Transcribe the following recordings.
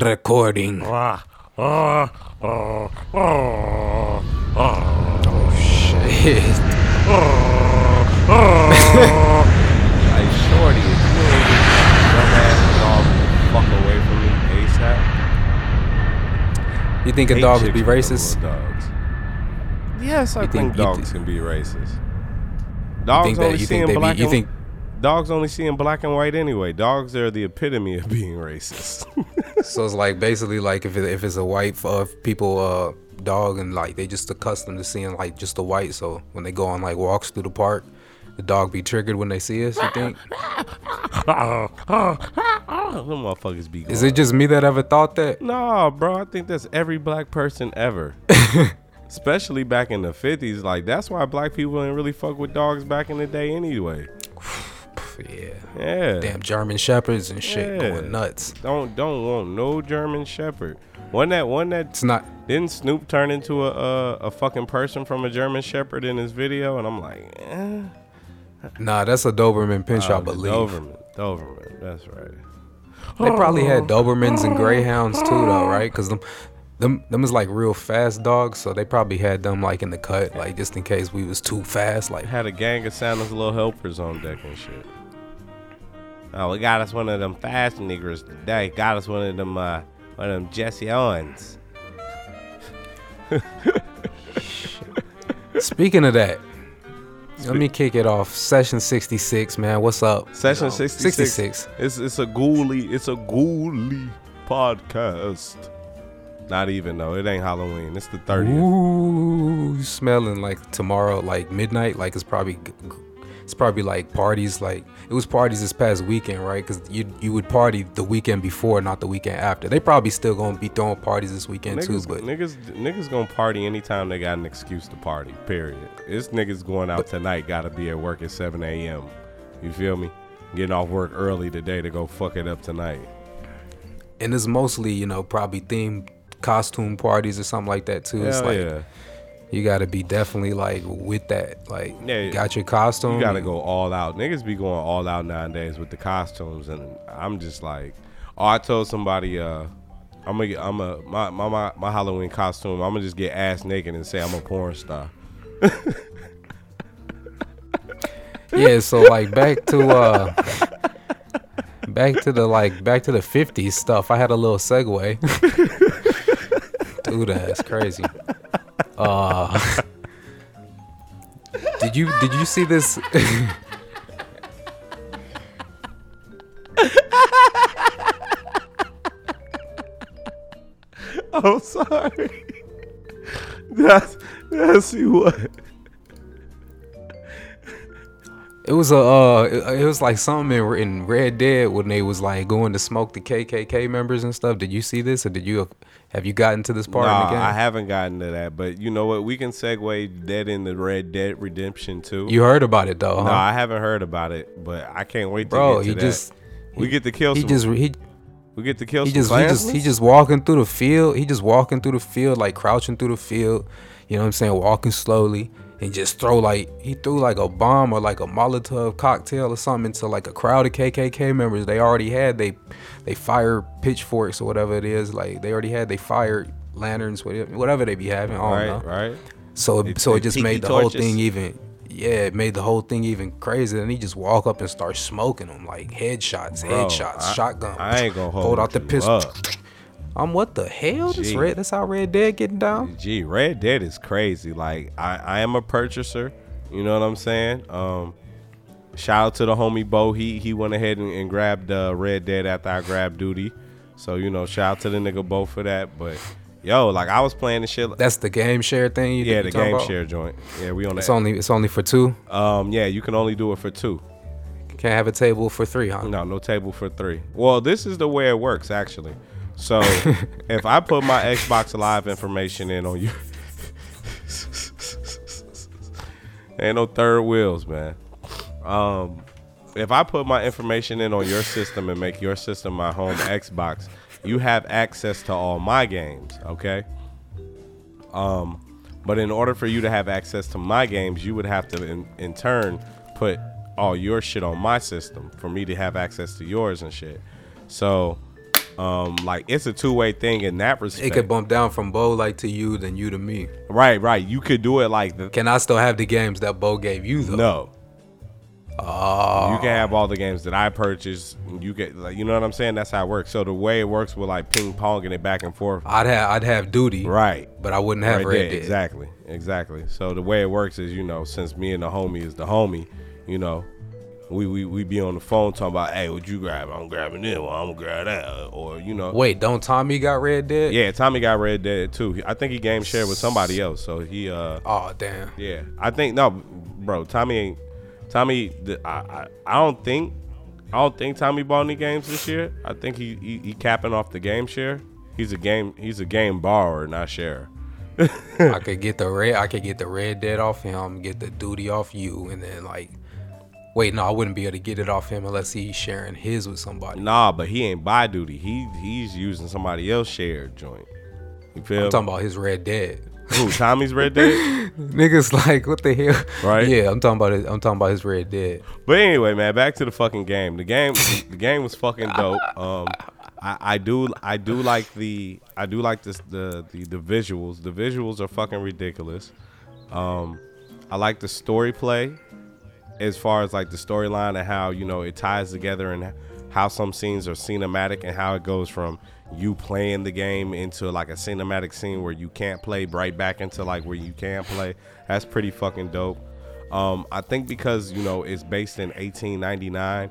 Recording. Ah, ah, ah, Oh shit. Like shorty, if you ain't dumbass dog fuck away from me ASAP. You think a Hate dog would chicks be with them racist? Dogs. Yes, I You think, think- you dogs thi- can be racist. Dogs think only that? You see in think they black? You and think? dogs only see in black and white anyway. Dogs are the epitome of being racist. So it's like basically like if it, if it's a white uh, people uh dog and like they just accustomed to seeing like just the white. So when they go on like walks through the park, the dog be triggered when they see us. You think? Motherfuckers be. Is it just me that ever thought that? Nah, bro. I think that's every black person ever. Especially back in the fifties. Like that's why black people didn't really fuck with dogs back in the day anyway. Yeah. Yeah. Damn German shepherds and shit Yeah. going nuts. Don't don't want no German Shepherd. One that one that It's not. didn't Snoop turn into a, a a fucking person from a German Shepherd in his video, and I'm like, eh. Nah, that's a Doberman Pinscher, I Oh, the believe. Doberman, Doberman. That's right. They probably had Dobermans and Greyhounds too, though, right? Cause them, them, them is like real fast dogs, so they probably had them like in the cut, like just in case we was too fast. Like, Had a gang of Santa's little helpers on deck and shit. Oh, we got us one of them fast niggers today. Got us one of them, uh, one of them Jesse Owens. speaking of that, let me kick it off. Session sixty six, man. What's up? Session 66. 66. It's it's a ghouly, it's a ghouly podcast. Not even though. It ain't Halloween. It's the 30th. Ooh, smelling like tomorrow, like midnight. Like it's probably, g- g- it's probably like parties. Like it was parties this past weekend, right? Because you you would party the weekend before, not the weekend after. They probably still gonna be throwing parties this weekend too, Niggas, but niggas, niggas gonna party anytime they got an excuse to party. Period. This niggas going out tonight. Got to be at work at 7 a.m. You feel me? Getting off work early today to go fuck it up tonight. and it's mostly you know probably themed costume parties or something like that too. it's Hell like yeah. You gotta be definitely like with that. Like Yeah, got your costume. You gotta go all out. Niggas be going all out nowadays with the costumes, and I'm just like, oh, I told somebody, uh, I'm gonna, get, I'm a my, my my my Halloween costume. I'm gonna just get ass naked and say I'm a porn star. Yeah, so like back to uh back to the like back to the 50s stuff. I had a little segue. Dude, that's crazy. Uh Did you did you see this I'm sorry. That's that's what. It was a uh it, it was like something in, in Red Dead when they was like going to smoke the KKK members and stuff. Did you see this or did you have you gotten to this part in the game? I haven't gotten to that, but you know what? We can segue dead into Red Dead Redemption too. you heard about it though, huh? No, I haven't heard about it, but I can't wait to Bro, get to he that. just we get to kill he some. just he we get to kill he some. just he just he just walking through the field. He just walking through the field, like crouching through the field. You know what I'm saying? Walking slowly and just throw like he threw like a bomb or like a Molotov cocktail or something into like a crowd of KKK members. They already had they they fire pitchforks or whatever it is. Like they already had they fired lanterns, whatever whatever they be having. I right, right. So They- so they it just made the whole thing even. Yeah, it made the whole thing even crazier. And he just walk up and start smoking them like headshots, Bro, headshots, I- shotgun. I ain't gonna hold Pulled out the pistol. up. I'm what the hell? This Gee. red. That's how Red Dead getting down. Gee, Red Dead is crazy. Like I, I am a purchaser. You know what I'm saying? Um, shout out to the homie Bo. He he went ahead and, and grabbed uh, Red Dead after I grabbed Duty. So you know, shout out to the nigga Bo for that. But yo, like I was playing the shit. That's the game share thing. You yeah, the game about? share joint. Yeah, we on It's that. only it's only for two. Um, yeah, you can only do it for two. Can't have a table for three, huh? No, no table for three. Well, this is the way it works actually. So if I put my Xbox Live information in on you, ain't no third wheels, man. Um, if I put my information in on your system and make your system my home Xbox, you have access to all my games. Okay. Um, but in order for you to have access to my games, you would have to, in, in turn, put all your shit on my system for me to have access to yours and shit. So, Um, like it's a two way thing in that respect. It could bump down from Bo like to you, then you to me. right, right. You could do it like the Can I still have the games that Bo gave you though? no. Oh. You can have all the games that I purchased. You get like you know what I'm saying. That's how it works. So the way it works with like ping ponging it back and forth. I'd have I'd have duty, Right. but I wouldn't have Right Red Dead. Exactly. Exactly. So the way it works is, you know, since me and the homie is the homie, you know, we we, we be on the phone talking about, hey, what you grab? I'm grabbing this. Well, I'm gonna grab that. Or you know. Wait, don't Tommy got Red Dead? Yeah, Tommy got Red Dead too. I think he game shared with somebody else. So he uh Oh damn. yeah. I think no, bro. Tommy ain't. Tommy. the- I I, I don't think. I don't think Tommy bought any games this year. I think he, he he capping off the game share. He's a game. He's a game borrower, not sharer. I could get the red. I could get the Red Dead off him, get the duty off you, and then like, wait, no, I wouldn't be able to get it off him unless he's sharing his with somebody. Nah, but he ain't buy duty. He he's using somebody else shared joint. You feel? I'm talking about his Red Dead. Who? Tommy's Red Dead. Niggas like, what the hell? Right. Yeah, I'm talking about it. I'm talking about his Red Dead. But anyway, man, back to the fucking game. The game, the game was fucking dope. Um, I, I do, I do like the, I do like this, the, the, the visuals. The visuals are fucking ridiculous. Um, I like the story play, as far as like the storyline and how you know it ties together and how some scenes are cinematic and how it goes from you playing the game into like a cinematic scene where you can't play right back into like where you can play. That's pretty fucking dope. Um, I think because you know it's based in 1899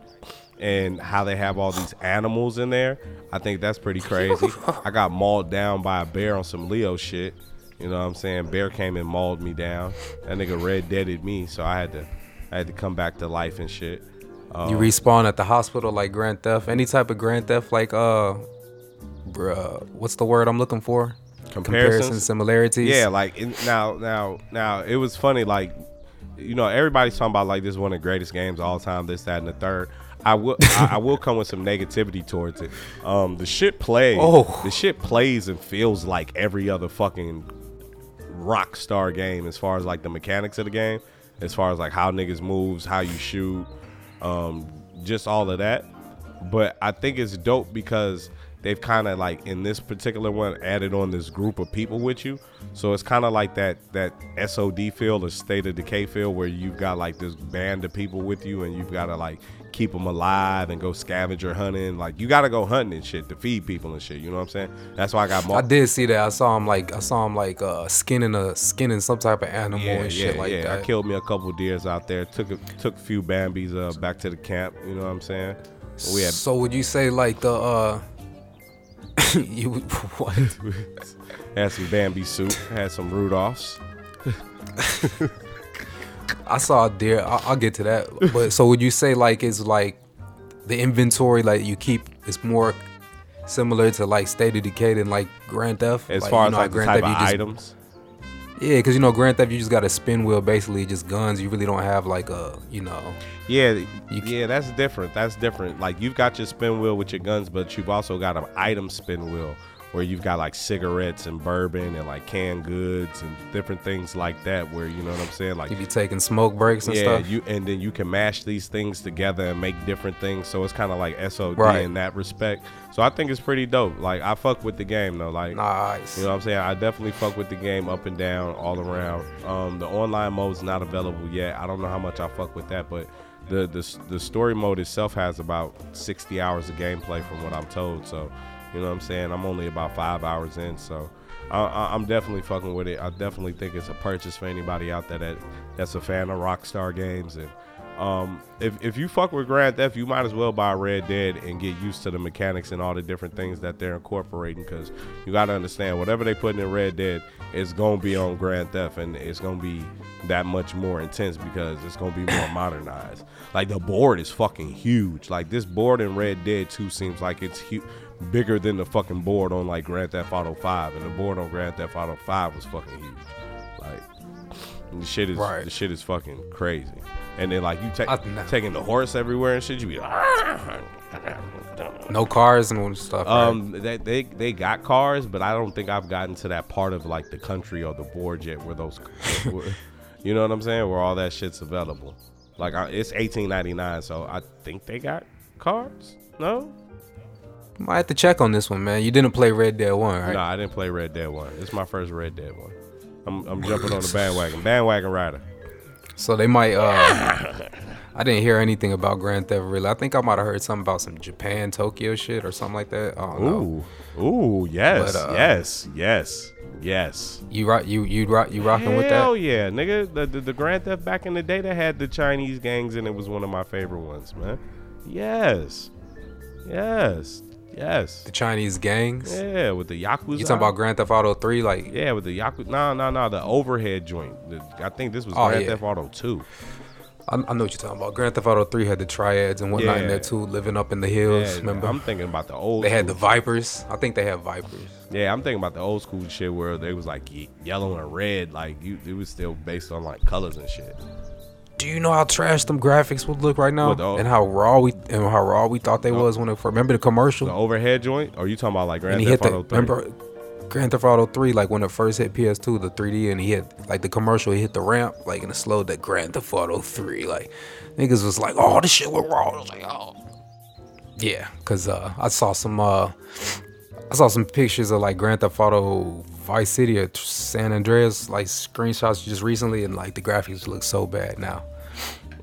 and how they have all these animals in there, I think that's pretty crazy. I got mauled down by a bear on some Leo shit. You know what I'm saying? Bear came and mauled me down. That nigga red deaded me, so I had to I had to come back to life and shit. You respawn at the hospital like Grand Theft. Any type of Grand Theft, like uh, bruh, what's the word I'm looking for? Comparisons? similarities. Yeah, like in, now, now, now, it was funny. Like, you know, everybody's talking about like this is one of the greatest games of all time. This, that, and the third. I will, I, I will come with some negativity towards it. Um, the shit plays. Oh. the shit plays and feels like every other fucking Rockstar game as far as like the mechanics of the game, as far as like how niggas moves, how you shoot, um, just all of that. But I think it's dope because they've kind of like in this particular one added on this group of people with you. So it's kind of like that that SOD feel or state of decay feel where you've got like this band of people with you and you've got to like keep them alive and go scavenger hunting. Like you got to go hunting and shit to feed people and shit. You know what I'm saying? That's why I got. I did see that. I saw him like I saw him like uh skinning a skinning some type of animal yeah, and shit yeah, like yeah. that. I killed me a couple deers out there. Took a, took a few Bambies uh, back to the camp. You know what I'm saying? We had So would you say like the uh you what? had some Bambi soup. Had some Rudolphs. I saw a deer. I, I'll get to that. But so would you say like it's like the inventory like you keep is more similar to like State of Decay than like Grand Theft? As Like, far you as know how like the type of just, items. Yeah, because you know Grand Theft, you just got a spin wheel, basically just guns. You really don't have like a, you know. Yeah, You yeah, that's different. That's different. Like you've got your spin wheel with your guns, but you've also got an item spin wheel where you've got like cigarettes and bourbon and like canned goods and different things like that. Where you know what I'm saying, like You be taking smoke breaks and yeah, stuff. you and then you can mash these things together and make different things. So it's kind of like SOD Right. in that respect. So I think it's pretty dope. Like I fuck with the game though. Like nice. you know what I'm saying? I definitely fuck with the game up and down, all around. Um, the online mode's not available yet. I don't know how much I fuck with that, but the the the story mode itself has about 60 hours of gameplay from what I'm told. So, you know what I'm saying? I'm only about five hours in, so I, I, I'm definitely fucking with it. I definitely think it's a purchase for anybody out there that that's a fan of Rockstar games and. Um, if, if you fuck with Grand Theft, you might as well buy Red Dead and get used to the mechanics and all the different things that they're incorporating. Because you got to understand, whatever they put in Red Dead is gonna be on Grand Theft, and it's gonna be that much more intense because it's gonna be more modernized. Like the board is fucking huge. Like this board in Red Dead 2 seems like it's huge. Bigger than the fucking board on like Grand Theft Auto 5, and the board on Grand Theft Auto 5 was fucking huge. Like the shit is Right. the shit is fucking crazy. And then like you take taking the horse everywhere and shit, you be like, No cars and stuff. right? um they, they they got cars, but I don't think I've gotten to that part of like the country or the board yet where those, where- you know what I'm saying, where all that shit's available. Like I, it's 18.99, so I think they got cars. No, Might have to check on this one, man. You didn't play Red Dead One, right? No, I didn't play Red Dead One. It's my first Red Dead one. I'm, I'm jumping on the bandwagon. Bandwagon rider. So they might. uh I didn't hear anything about Grand Theft really. I think I might have heard something about some Japan Tokyo shit or something like that. I know. Ooh, ooh, yes, But, uh, yes, yes, yes. You rock, you you rock, you rocking with that? Hell yeah, nigga. The, the the Grand Theft back in the day that had the Chinese gangs and it was one of my favorite ones, man. Yes, yes, yes. The Chinese gangs. Yeah, with the Yakuza. You talking about Grand Theft Auto Three? Like, Yeah, with the Yakuza. No, no, no. The overhead joint. The, I think this was Oh, Grand yeah. Theft Auto 2. I, I know what you're talking about. Grand Theft Auto Three had the triads and whatnot in there too, living up in the hills. Yeah, remember? I'm thinking about the old. they had the Vipers. I think they had Vipers. Yeah, I'm thinking about the old school shit where they was like yellow and red. Like you, it was still based on like colors and shit. Do you know how trash them graphics would look right now, What, the- and how raw we and how raw we thought they was when it remember the commercial? The overhead joint? Or you talking about like and Grand he hit Theft the Auto 3? remember Grand Theft Auto 3 like when it first hit PS2 the 3D and he hit like the commercial he hit the ramp like and it slowed that Grand Theft Auto 3 like niggas was like oh this shit was raw I was like oh yeah cuz uh I saw some uh I saw some pictures of like Grand Theft Auto Vice City or San Andreas like screenshots just recently and like the graphics look so bad now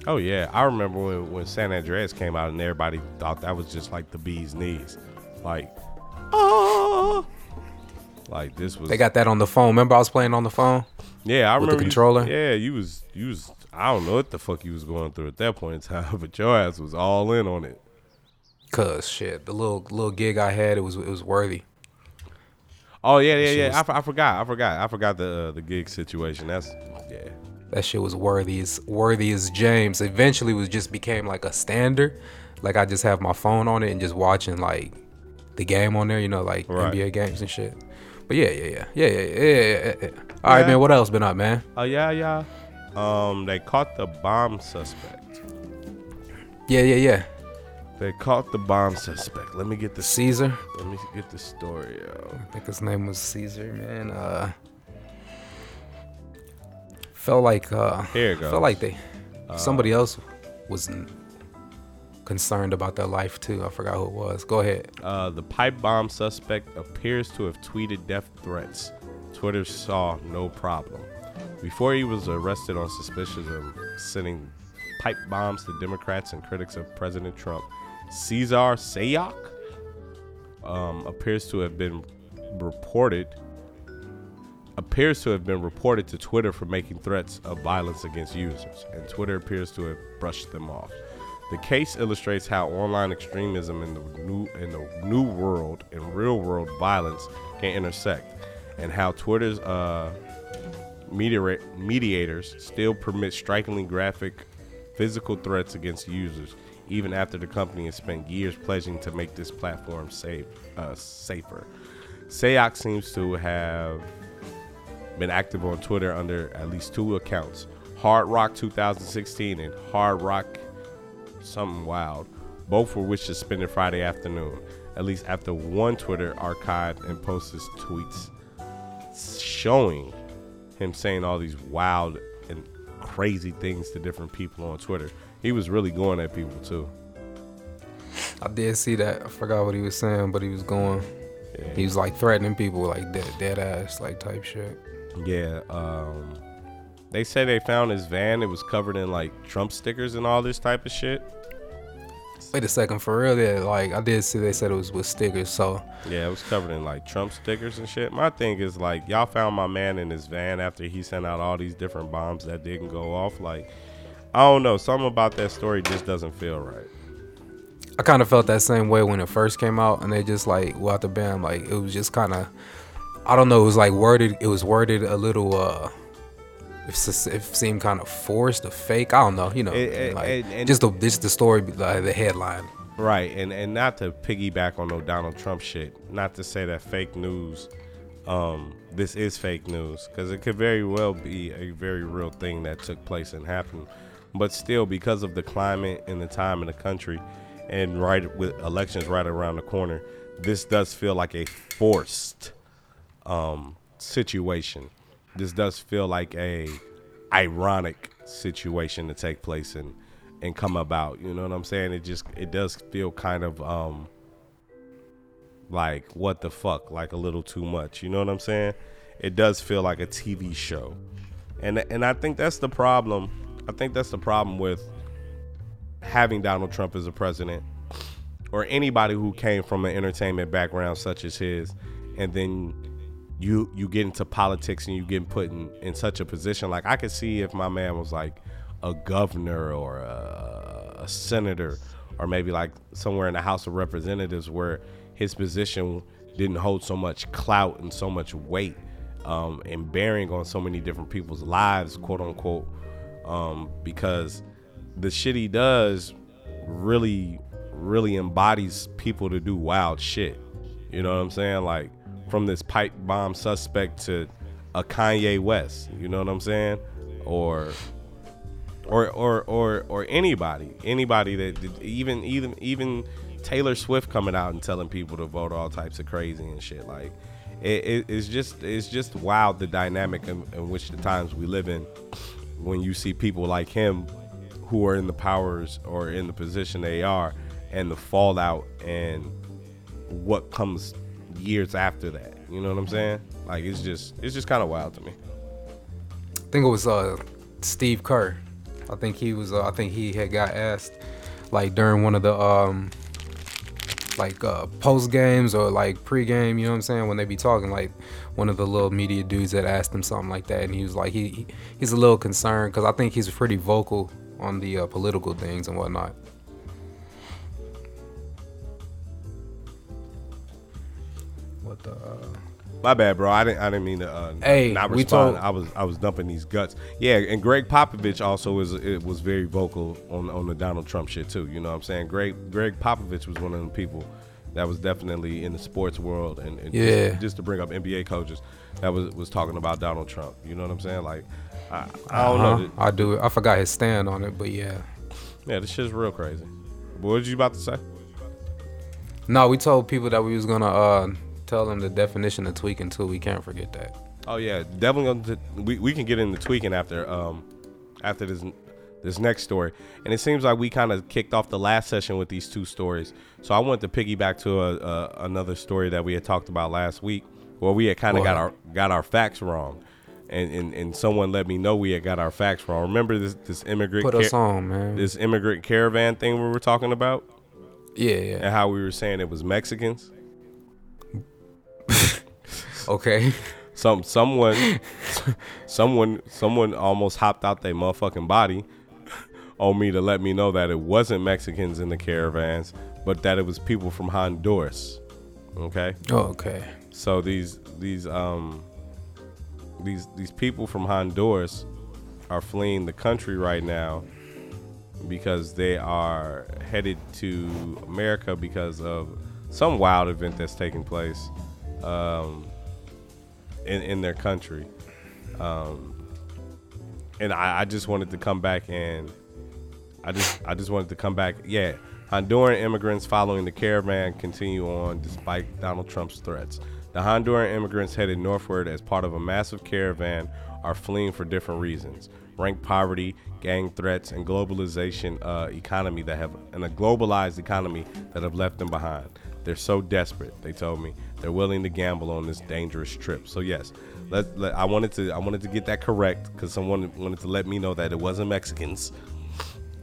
Oh yeah, I remember when when San Andreas came out and everybody thought that was just like the bee's knees, like, oh, like this was. they got that on the phone remember I was playing on the phone yeah, I with the remember you- controller? yeah, you was you was. I don't know what the fuck you was going through at that point in time, but your ass was all in on it. cuz shit the little little gig I had it was it was worthy Oh yeah, yeah, yeah. was- I, f- I forgot. I forgot. I forgot the uh, the gig situation. That's yeah. That shit was worthy as worthy as James. Eventually, was just became like a standard. Like I just have my phone on it and just watching like the game on there. You know, like Right. NBA games and shit. But yeah, yeah, yeah, yeah, yeah, yeah. yeah, yeah, yeah. All right, man. What else been up, man? Oh yeah, yeah. Um, they caught the bomb suspect. Yeah, yeah, yeah. They caught the bomb suspect. Let me get the Caesar. let me get the story out. I think his name was Cesar, man. Uh, felt like uh, Here it goes. felt like they somebody else was concerned about their life too. I forgot who it was. Go ahead. Uh, the pipe bomb suspect appears to have tweeted death threats. Twitter saw no problem. Before he was arrested on suspicion of sending pipe bombs to Democrats and critics of President Trump, Cesar Sayoc um, appears to have been reported appears to have been reported to Twitter for making threats of violence against users, and Twitter appears to have brushed them off. The case illustrates how online extremism in the new in the new world and real world violence can intersect, and how Twitter's uh, media- mediators still permit strikingly graphic physical threats against users, even after the company has spent years pledging to make this platform safe, uh, safer. Sayoc seems to have been active on Twitter under at least two accounts Hard Rock 2016 and Hard Rock Something Wild, both for which suspended Friday afternoon, at least after one Twitter archived and posted tweets showing him saying all these wild and crazy things to different people on Twitter. He was really going at people too. I did see that. I forgot what he was saying, but he was going. Yeah. He was like threatening people, like dead, dead ass, like type shit. Yeah, um, they say they found his van. It was covered in like Trump stickers and all this type of shit. Wait a second, for real? Yeah, like I did see they said it was with stickers. So Yeah, it was covered in like Trump stickers and shit. My thing is like y'all found my man in his van after he sent out all these different bombs that didn't go off. Like, I don't know, something about that story just doesn't feel right. I kind of felt that same way when it first came out, and they just like well, the band, like it was just kind of, I don't know, it was like worded, it was worded a little, uh, it, it seemed kind of forced or fake. I don't know, you know, It- it- like and- and- just the just the story, like the headline. Right, and and not to piggyback on no Donald Trump shit. Not to say that fake news, um, this is fake news because it could very well be a very real thing that took place and happened. But still, because of the climate and the time in the country, and right with elections right around the corner, this does feel like a forced um, situation. This does feel like a ironic situation to take place and and come about. You know what I'm saying? It just it does feel kind of um like what the fuck, like a little too much. You know what I'm saying? It does feel like a TV show, and and I think that's the problem. I think that's the problem with having Donald Trump as a president, or anybody who came from an entertainment background such as his, and then you you get into politics and you get put in, in such a position. Like I could see if my man was like a governor or a, a senator or maybe like somewhere in the House of Representatives where his position didn't hold so much clout and so much weight um, and bearing on so many different people's lives, quote unquote, um, because the shit he does really, really embodies people to do wild shit. You know what I'm saying? Like from this pipe bomb suspect to a Kanye West. You know what I'm saying? Or or or or or anybody, anybody that even even even Taylor Swift coming out and telling people to vote all types of crazy and shit. Like it, it, it's just it's just wild the dynamic in, in which the times we live in when you see people like him who are in the powers or in the position they are and the fallout and what comes years after that. You know what I'm saying? Like it's just it's just kind of wild to me. I think it was uh Steve Kerr. I think he was. Uh, I think he had got asked like during one of the um like uh post games or like pre game. You know what I'm saying? When they be talking, like one of the little media dudes that asked him something like that, and he was like he, he he's a little concerned because I think he's pretty vocal on the uh, political things and whatnot. What the? Uh, My bad, bro. I didn't. I didn't mean to. Uh, Hey, not we respond. told- I was. I was dumping these guts. Yeah, and Gregg Popovich also was. It was very vocal on on the Donald Trump shit too. You know what I'm saying? Greg Gregg Popovich was one of the people that was definitely in the sports world and, and Yeah. just, just to bring up NBA coaches that was was talking about Donald Trump. You know what I'm saying? Like, I, I don't uh-huh. know. I do. I forgot his stand on it, but yeah. Yeah, this shit's real crazy. What was you about to say? No, we told people that we was gonna uh tell them the definition of tweaking too. We can't forget that. Oh yeah, definitely. Gonna we we can get into tweaking after um after this this next story. And it seems like we kind of kicked off the last session with these two stories. So I wanted to piggyback to a, a another story that we had talked about last week, where we had kind of got our got our facts wrong. And, and, and someone let me know we had got our facts wrong. Remember this this immigrant Put us on, man. this immigrant caravan thing we were talking about, yeah, yeah. and how we were saying it was Mexicans. Okay. Some someone someone someone almost hopped out their motherfucking body on me to let me know that it wasn't Mexicans in the caravans, but that it was people from Honduras. Okay? Oh, okay. So these these um these these people from Honduras are fleeing the country right now because they are headed to America because of some wild event that's taking place um, in in their country. Um, and I, I just wanted to come back and I just I just wanted to come back. Yeah, Honduran immigrants following the caravan continue on despite Donald Trump's threats. The Honduran immigrants headed northward as part of a massive caravan are fleeing for different reasons: rank poverty, gang threats, and globalization uh, economy that have and a globalized economy that have left them behind. They're so desperate. They told me they're willing to gamble on this dangerous trip. So yes, let, let I wanted to I wanted to get that correct because someone wanted to let me know that it wasn't Mexicans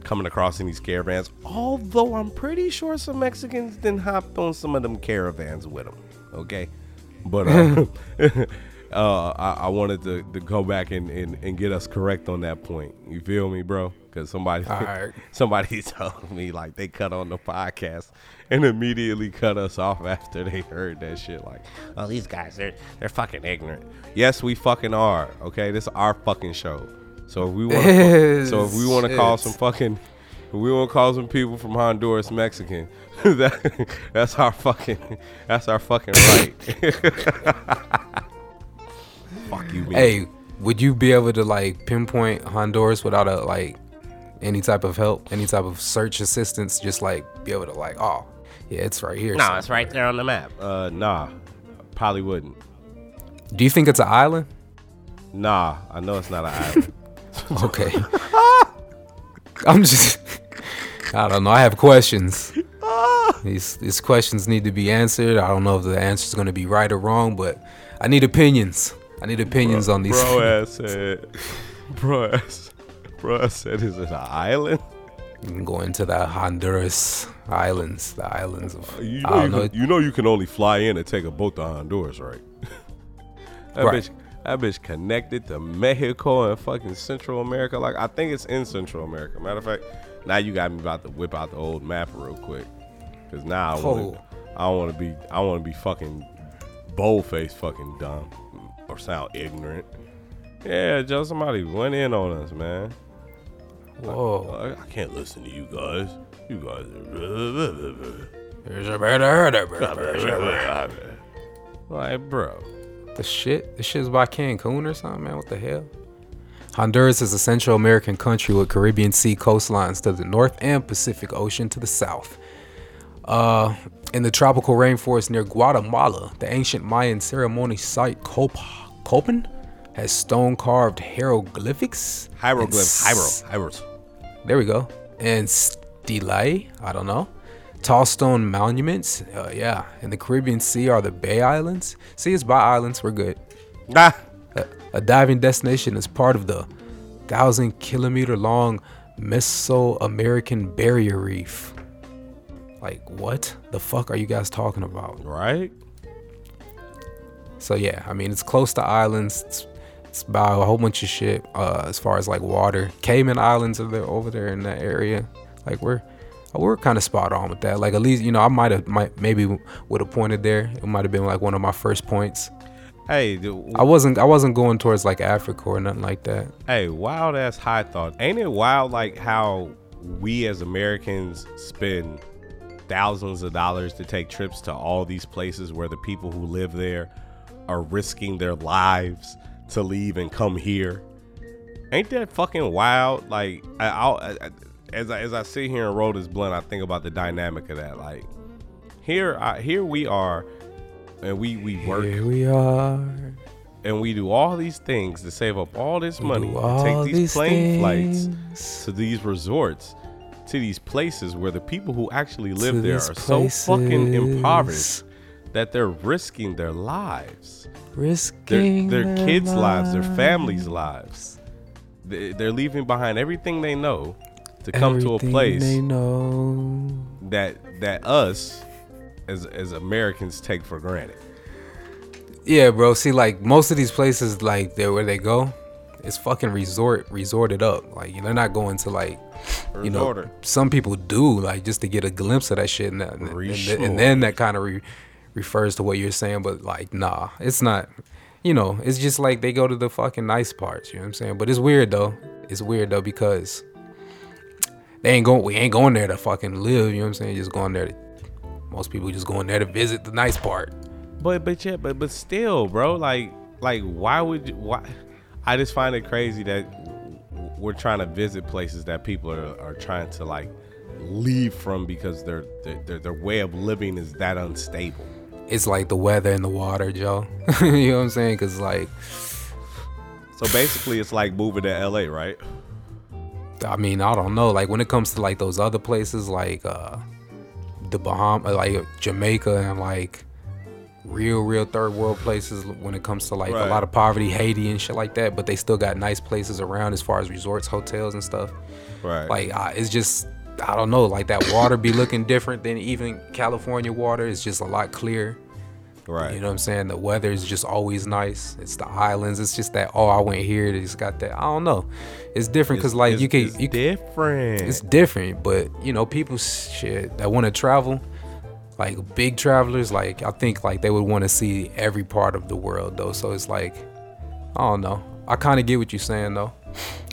coming across in these caravans. Although I'm pretty sure some Mexicans then hopped on some of them caravans with them. Okay, but uh, uh, I, I wanted to, to go back and, and, and get us correct on that point. You feel me, bro? Because somebody right. somebody told me like they cut on the podcast and immediately cut us off after they heard that shit. Like, oh, these guys they're they're fucking ignorant. Yes, we fucking are. Okay, this is our fucking show. So if we want, to, so if we want to call some fucking, if we want to call some people from Honduras Mexican, that, that's our fucking, that's our fucking right. Fuck you, man. Hey, would you be able to like pinpoint Honduras without a like any type of help, any type of search assistance? Just like be able to like, oh, yeah, it's right here. Nah, somewhere. it's right there on the map. Uh, nah, probably wouldn't. Do you think it's an island? Nah, I know it's not an island. Okay. I'm just. I don't know. I have questions. these these questions need to be answered. I don't know if the answer is going to be right or wrong, but I need opinions. I need opinions on these. Bro ass said, bro ass, bro ass said, is it an island? You can go into the Honduras islands, the islands of. You know, you, don't know. can, you know you can only fly in and take a boat to Honduras, right? that Right. bitch, that bitch connected to Mexico and fucking Central America. Like I think it's in Central America. Matter of fact, now you got me about to whip out the old map real quick, cause now I want Oh. I want to be, I want to be fucking bold faced, fucking dumb, or sound ignorant. Yeah, Joe, somebody went in on us, man. Whoa. I, I can't listen to you guys. You guys are. There's a better- better- Like, bro. The shit? This is by Cancun or something, man. What the hell? Honduras is a Central American country with Caribbean Sea coastlines to the north and Pacific Ocean to the south. Uh, in the tropical rainforest near Guatemala, the ancient Mayan ceremony site Cop- Copan has stone carved hieroglyphics. Hieroglyphs. s- Hiero. Hieros. There we go. And stelae, I don't know. Tall stone monuments. Uh, yeah. In the Caribbean Sea are the Bay Islands. See, it's by islands. We're good. Ah. A, a diving destination is part of the thousand kilometer long Mesoamerican Barrier Reef. Like, what the fuck are you guys talking about? Right? So, yeah, I mean, it's close to islands. It's, it's about a whole bunch of shit uh, as far as like water. Cayman Islands are there over there in that area. Like, we're. We're kind of spot on with that. Like at least you know I might have might maybe would have pointed there. It might have been like one of my first points. Hey, dude, I wasn't I wasn't going towards like Africa or nothing like that. hey, wild ass high thought. Ain't it wild like how we as Americans spend thousands of dollars to take trips to all these places where the people who live there are risking their lives to leave and come here? Ain't that fucking wild? Like, I, I- as I, as I sit here and roll this blunt, I think about the dynamic of that. Like, here, I, here we are, and we we work Here we are. and we do all these things to save up all this We money all take these, plane things. flights to these resorts, to these places where the people who actually live To there are so fucking impoverished that they're risking their lives, their, Risking their kids' lives, their families' lives. They're leaving behind everything they know to come to a place They know. that that us as as Americans take for granted. Yeah, bro. See, like most of these places, like they where they go, it's fucking resort resorted up. Like they're not going to like, you know, Resorted. some people do like just to get a glimpse of that shit, and, that- and, and, and then that kind of re- refers to what you're saying. But like, nah, it's not. You know, it's just like they go to the fucking nice parts. You know what I'm saying? But it's weird though. It's weird though because they ain't going. We ain't going there to fucking live. You know what I'm saying? Just going there. To, most people just going there to visit the nice part. But but yeah, but but still, bro, like like why would you, why? I just find it crazy that we're trying to visit places that people are, are trying to like leave from because their, their their their way of living is that unstable. it's like the weather and the water, Joe. you know what I'm saying? Cause like, So basically, it's like moving to LA, right? I mean, I don't know. Like when it comes to like those other places, like uh the Bahamas, like Jamaica, and like real, real third world places. When it comes to like Right. a lot of poverty, Haiti and shit like that, but they still got nice places around as far as resorts, hotels, and stuff. Right. Like uh, it's just. I don't know, like that water be looking different than even California water. It's just a lot clearer. Right. You know what I'm saying? The weather is just always nice. It's the islands. It's just that oh, I went here. It's got that. I don't know. It's different because like It's- you can it's you different. it's different, but you know people shit that want to travel, like big travelers. Like I think like they would want to see every part of the world though. So it's like I don't know. I kind of get what you're saying though.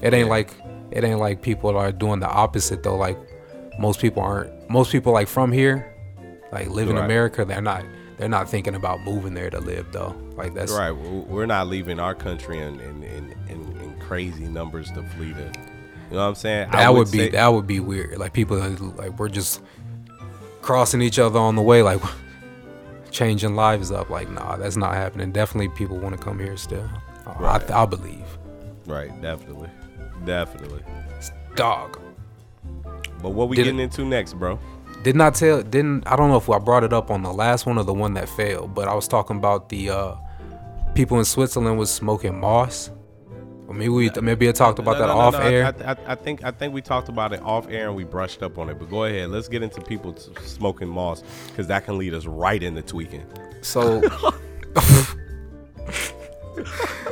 It ain't like it ain't like people are doing the opposite though. Like most people aren't. Most people like from here, like live in Right. America. They're not. They're not thinking about moving there to live though. Like that's right. We're not leaving our country in in, in, in, in crazy numbers to flee to. You know what I'm saying? I that would, be say- that would be weird. Like people like we're just crossing each other on the way, like changing lives up. Like nah, that's not happening. Definitely, people want to come here still. Right. I, I believe. Right. Definitely. Definitely. Dog. But what we Did it- getting into next, bro? Did not tell didn't I don't know if I brought it up on the last one or the one that failed, but I was talking about the uh people in Switzerland was smoking moss. Or maybe we maybe I talked about No, that no, no, off air. I, I, I think I think we talked about it off air and we brushed up on it. But go ahead, let's get into people smoking moss because that can lead us right into tweaking. so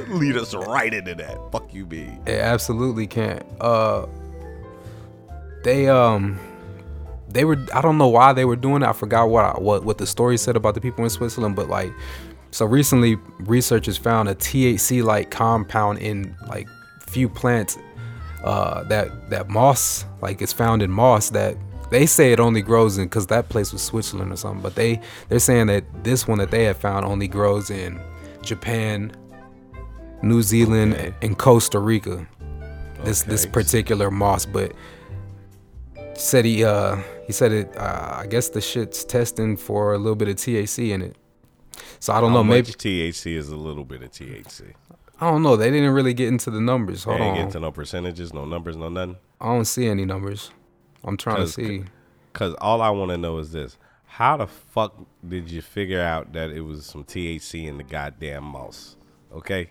lead us right into that. Fuck you, B. It absolutely can't. Uh, they um, they were. I don't know why they were doing it. I forgot what I, what what the story said about the people in Switzerland, but like, so recently researchers found a THC like compound in like few plants. Uh, that that moss like it's found in moss that they say it only grows in because that place was Switzerland or something. But they they're saying that this one that they had found only grows in Japan, New Zealand, Okay. and Costa Rica. This this particular moss, but said he uh he said it. Uh, I guess the shit's testing for a little bit of THC in it. So I don't How know. Maybe THC is a little bit of THC. I don't know. They didn't really get into the numbers. Hold They ain't on. getting to no percentages, no numbers, no nothing. I don't see any numbers. I'm trying to see. Cause all I want to know is this: How the fuck did you figure out that it was some THC in the goddamn mouse? Okay,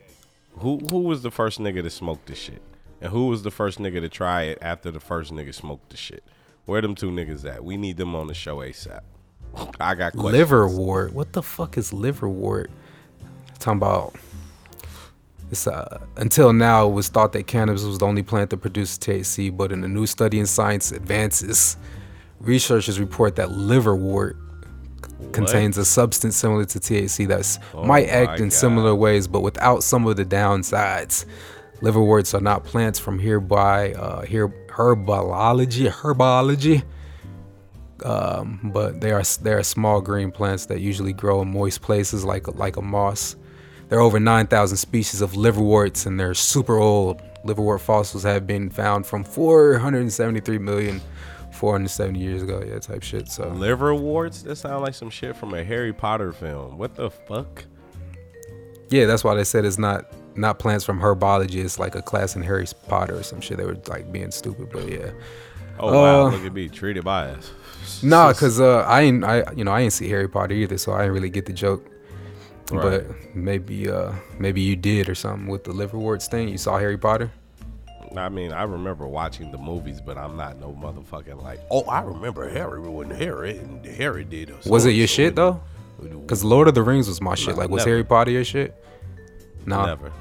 who who was the first nigga to smoke this shit, and who was the first nigga to try it after the first nigga smoked the shit? Where them two niggas at? We need them on the show asap. I got questions. Liverwort. What the fuck is liverwort? Talking about. It's, uh, until now, it was thought that cannabis was the only plant that produced THC, but in a new study in Science Advances, researchers report that liverwort contains a substance similar to THC that might Oh act my in similar ways, but without some of the downsides. Liverworts are not plants from hereby uh, her- herbology, herbology, um, but they are they are small green plants that usually grow in moist places like like a moss. There are over 9,000 species of liverworts, and they're super old. Liverwort fossils have been found from 473 million 470 years ago. Yeah, type shit. So Liverworts? That sound like some shit from a Harry Potter film. What the fuck? yeah, that's why they said it's not not plants from herbology. It's like a class in Harry Potter or some shit. They were like being stupid, but yeah. Oh wow, Uh, look at me treated bias. Nah, cause uh, I ain't I you know I ain't see Harry Potter either, so I didn't really get the joke. Right. But maybe uh maybe you did or something with the liverworts thing. You saw Harry Potter? I mean, I remember watching the movies, but I'm not no motherfucking like. Oh, I remember Harry when Harry and Harry did. Was it your shit though? Cause Lord of the Rings was my shit. Like was never. Harry Potter your shit? Nah. Never.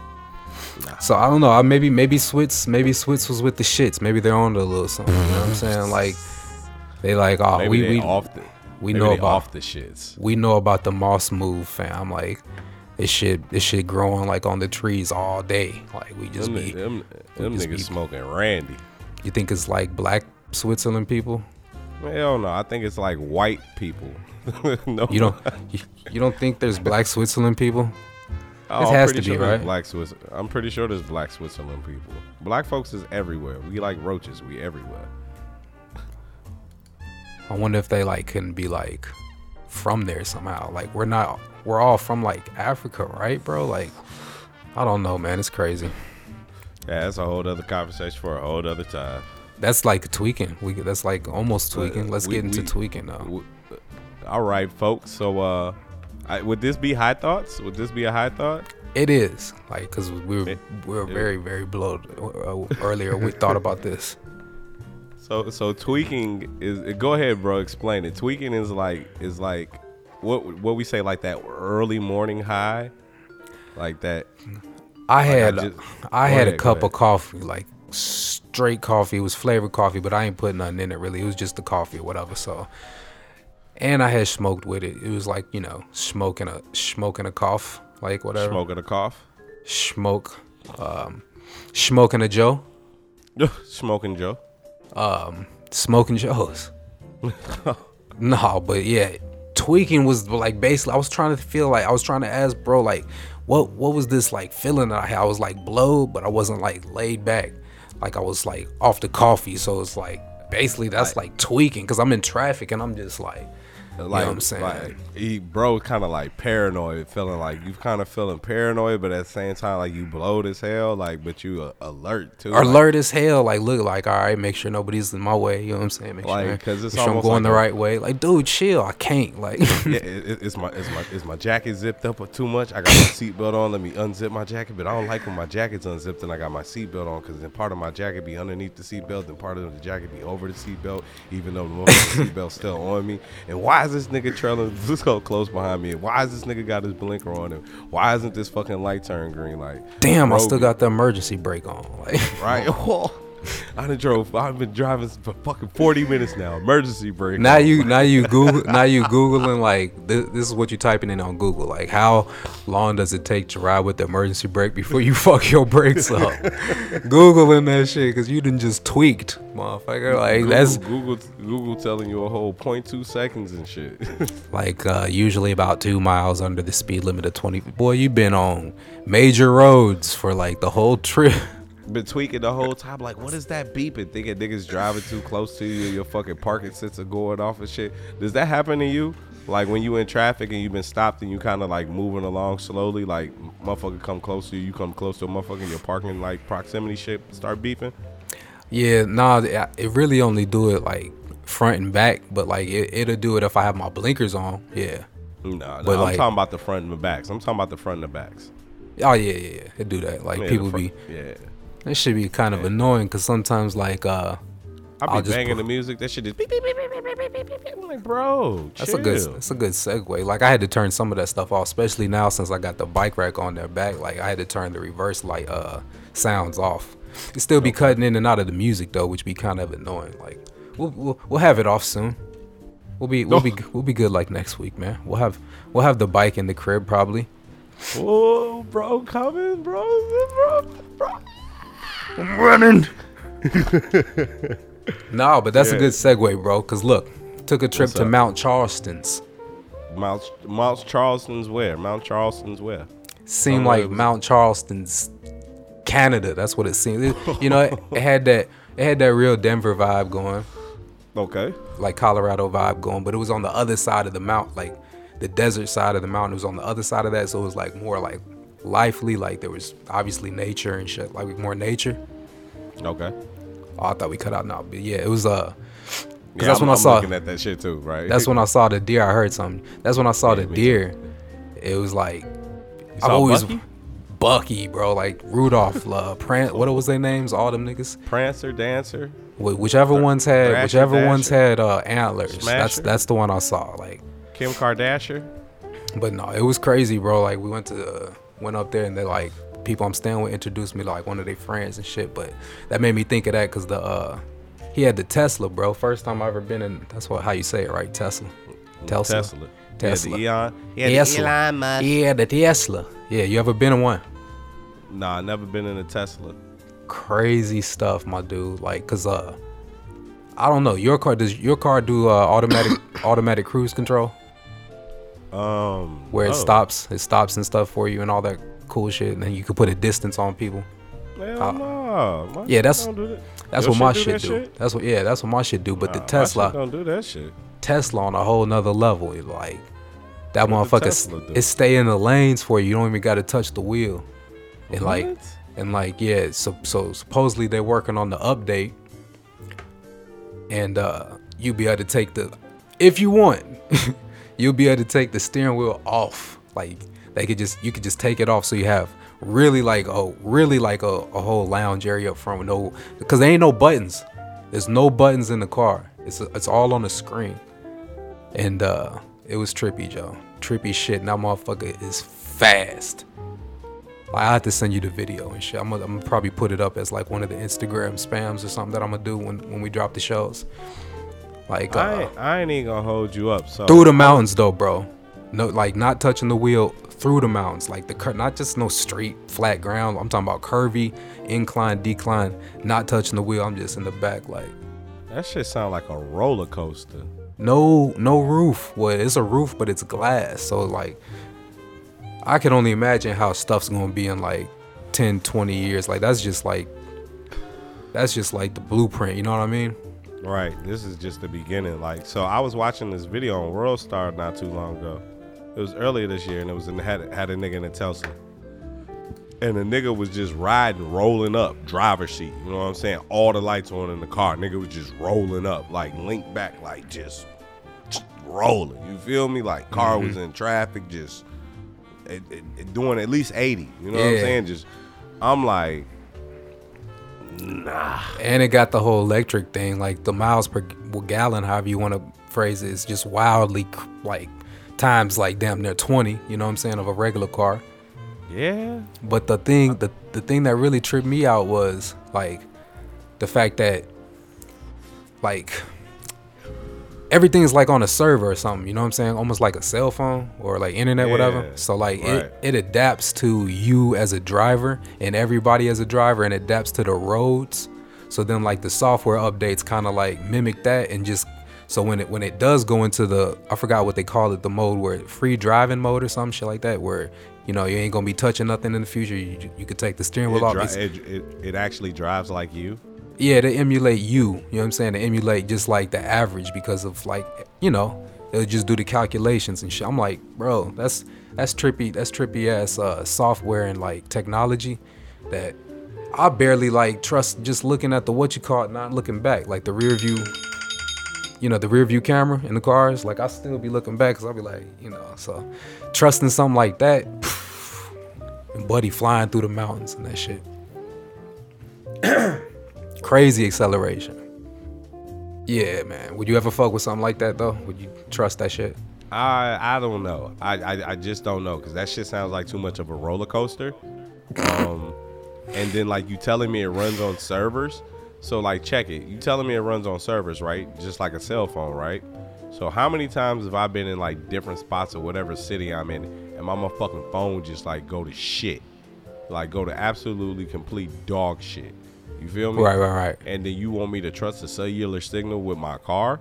So I don't know. I maybe maybe Switz maybe Switz was with the shits. Maybe they're on to a little something. You know what I'm saying? Like they like oh Maybe we we off the. we know about off the shits. we know about the moss move, fam. Like this shit this shit growing like on the trees all day. Like we just Them, be. them, them just niggas be- smoking Randy. You think it's like black Switzerland people? Hell no, I think it's like white people. no, You don't you, you don't think there's black Switzerland people? Oh, It I'm has pretty to be, sure there's right? Black Swiss. I'm pretty sure there's black Switzerland people. Black folks is everywhere. We like roaches. We everywhere. I wonder if they like couldn't be like from there somehow. Like we're not we're all from like Africa, right, bro? Like I don't know, man. It's crazy. Yeah, that's a whole other conversation for a whole other time. That's like tweaking. We that's like almost tweaking. Let's we- get into we- tweaking though. W- All right, folks. So, uh, I, would this be high thoughts? Would this be a high thought? It is like because we were we were very very blowed uh, earlier. We thought about this. So, so tweaking is. Go ahead, bro. Explain it. Tweaking is like is like what what we say like that early morning high, like that. I I had just- I had a ahead, go cup of coffee, like straight coffee. It was flavored coffee, but I ain't put nothing in it really. It was just the coffee or whatever. So, and I had smoked with it. It was like you know smoking a smoking a cough, like whatever. Smoking a cough. Smoke, um, smoking a Joe, Smoking Joe. smoking Joes. no, but yeah, tweaking was like basically. I was trying to feel like I was trying to ask bro like, what what was this like feeling that I had? I was like blowed, but I wasn't like laid back. Like I was like off the coffee, so it's like basically that's like tweaking because I'm in traffic and I'm just like, Like, what I'm saying? Like, he bro kind of like paranoid, feeling like you kind of feeling paranoid, but at the same time like you blowed as hell, like but you uh, alert too. Like, alert as hell, like look like all right, make sure nobody's in my way. You know what I'm saying? Make Like, sure, 'cause it's sure I'm going like the a- right way. Like, dude, chill. I can't. Like, yeah, it, it- it's my it's my is my jacket zipped up too much. I got my seatbelt on. Let me unzip my jacket, but I don't like when my jacket's unzipped and I got my seatbelt on because then part of my jacket be underneath the seatbelt and part of the jacket be over the seatbelt, even though the seatbelt's still on me. And why is this nigga trailing this go close behind me? Why is this nigga got his blinker on him? Why isn't this fucking light turned green? Like, damn, I still got the emergency brake on. Like, right. I done drove. I've been driving for fucking forty minutes now. Emergency brake. now you, now you Google, now you googling like this, this is what you typing in on Google. Like, how long does it take to ride with the emergency brake before you fuck your brakes up? Googling that shit because you didn't just tweaked, motherfucker. Like Google, that's Google Google telling you a whole 0.2 seconds and shit. like uh, usually about two miles under the speed limit of 20 boy you've been on major roads for like the whole trip been tweaking the whole time. Like, what is that beeping? Thinking niggas driving too close to you, your fucking parking sensor going off and shit. Does that happen to you? Like when you in traffic and you've been stopped and you kind of like moving along slowly, like motherfucker come close to you, you come close to a motherfucker, your parking like proximity shit start beeping. yeah nah it really only do it like front and back but like it, it'll do it if i have my blinkers on yeah Nah, But nah, I'm like- talking about the front and the backs. I'm talking about the front and the backs. oh yeah yeah yeah it do that like Yeah, people front- be yeah. That should be kind of annoying because sometimes like uh, I'll be I'll banging put, the music. That shit just beep, beep, beep, beep, beep, beep, beep, beep. I'm like, bro, chill. that's a good that's a good segue. Like I had to turn some of that stuff off, especially now since I got the bike rack on their back. Like I had to turn the reverse light uh sounds off. It still be cutting in and out of the music though, which be kind of annoying. Like we'll we'll, we'll have it off soon. We'll be we'll be we'll be good like next week, man. We'll have we'll have the bike in the crib probably. Oh, bro, coming, bro, bro, bro i'm running no but that's a good segue bro because look took a trip What's to up? mount charleston's Mount Mount Charleston's where? Mount Charleston's where? seemed Oh, like was- Mount Charleston's Canada. That's what it seemed. It- you know, it, it had that it had that real Denver vibe going, Okay. like Colorado vibe going, but it was on the other side of the mount, like the desert side of the mountain. It was on the other side of that, so it was like more like lively. Like there was obviously nature and shit, like more nature. Okay. Oh, I thought we cut out now, but yeah, it was uh. Yeah, that's I'm, when I saw- looking at that shit too, right? That's when I saw the deer. I heard something. That's when I saw Yeah, the deer. It was like I've always Bucky? Bucky, bro, like Rudolph, uh, Pran. What was their names? All them niggas. Prancer, Dancer. Wh- whichever ones had Thrasher, whichever ones had uh, antlers. That's that's the one I saw. Like, Kim Kardashian. but no, it was crazy, bro. Like we went to uh, went up there and they like people I'm staying with introduced me to like one of their friends and shit. But that made me think of that because the uh, he had the Tesla, bro. First time I ever been in. That's what how you say it, right? Tesla. Tesla. Tesla. Tesla. He the Elon. He had the Elon Musk. Yeah, the Tesla. Yeah, you ever been in one? Nah, I never been in a Tesla. crazy stuff, my dude. Like, cause uh, I don't know. Your car does your car do uh, automatic automatic cruise control Um, where it oh, stops, it stops and stuff for you and all that cool shit, and then you can put a distance on people. Hell uh. My yeah, that's- that. That's Your what my do shit do. That's what yeah, that's what my shit do. But Nah, the Tesla, don't do that shit. Tesla on a whole nother level. It like that What motherfucker, it stay in the lanes for you. You don't even got to touch the wheel. And like and like yeah, so so supposedly they're working on the update, and uh you be able to take the if you want, you'll be able to take the steering wheel off. Like they could just you could just take it off, so you have really like a really like a, a whole lounge area up front with no because there ain't no buttons. There's no buttons in the car. It's it's all on the screen, and uh it was trippy, Joe. Trippy shit. That motherfucker is fast. I have to send you the video and shit. I'm I'm gonna probably put it up as like one of the Instagram spams or something that I'm gonna do when, when we drop the shows. Like uh, I, ain't, I ain't even gonna hold you up. So through the mountains though, bro. No, like not touching the wheel through the mountains, like the cur- not just no straight flat ground. I'm talking about curvy, incline, decline. Not touching the wheel. I'm just in the back, like that shit sound like a roller coaster. no no roof. Well, it's a roof, but it's glass. So like, I can only imagine how stuff's gonna be in like 10, 20 years. Like that's just like that's just like the blueprint. You know what I mean? Right. This is just the beginning. Like, so I was watching this video on World Star not too long ago. It was earlier this year, and it was in had had a nigga in a Tesla, and the nigga was just riding, rolling up, driver seat. You know what I'm saying? All the lights on in the car. Nigga was just rolling up, like link back, like just, rolling. You feel me? Like car mm-hmm. was in traffic, just it, it, it doing at least 80. You know what I'm saying? Just, I'm like, nah. And it got the whole electric thing, like the miles per gallon, however you want to phrase it, is just wildly like times like damn near 20. You know what I'm saying of a regular car. Yeah. But the thing, the the thing that really tripped me out was like the fact that like everything's like on a server or something. You know what I'm saying? Almost like a cell phone or like internet, whatever. So like right. it it adapts to you as a driver and everybody as a driver, and adapts to the roads. So then like the software updates kind of like mimic that and just so when it when it does go into the I forgot what they call it the mode where free driving mode or some shit like that where you know you ain't gonna be touching nothing in the future you, you could take the steering wheel It, off dri- it, it, it actually drives like you. Yeah they emulate you you know what i'm saying? They emulate just like the average because of like you know they'll just do the calculations and shit. I'm like bro that's that's trippy that's trippy ass uh, software and like technology that i barely like trust just looking at the what you call it not looking back. Like the rear view you know the rear view camera in the cars like i still be looking back because i'll be like you know so trusting something like that and buddy flying through the mountains and that shit crazy acceleration. Yeah, man. Would you ever fuck with something like that though? Would you trust that shit? I I don't know. I I, I just don't know because that shit sounds like too much of a roller coaster. Um, and then like you telling me it runs on servers. So like check it. You telling me it runs on servers, right? Just like a cell phone, right? So how many times have I been in like different spots or whatever city I'm in, and my motherfucking phone just like go to shit, like go to absolutely complete dog shit. You feel me? Right, right, right. And then you want me to trust the cellular signal with my car?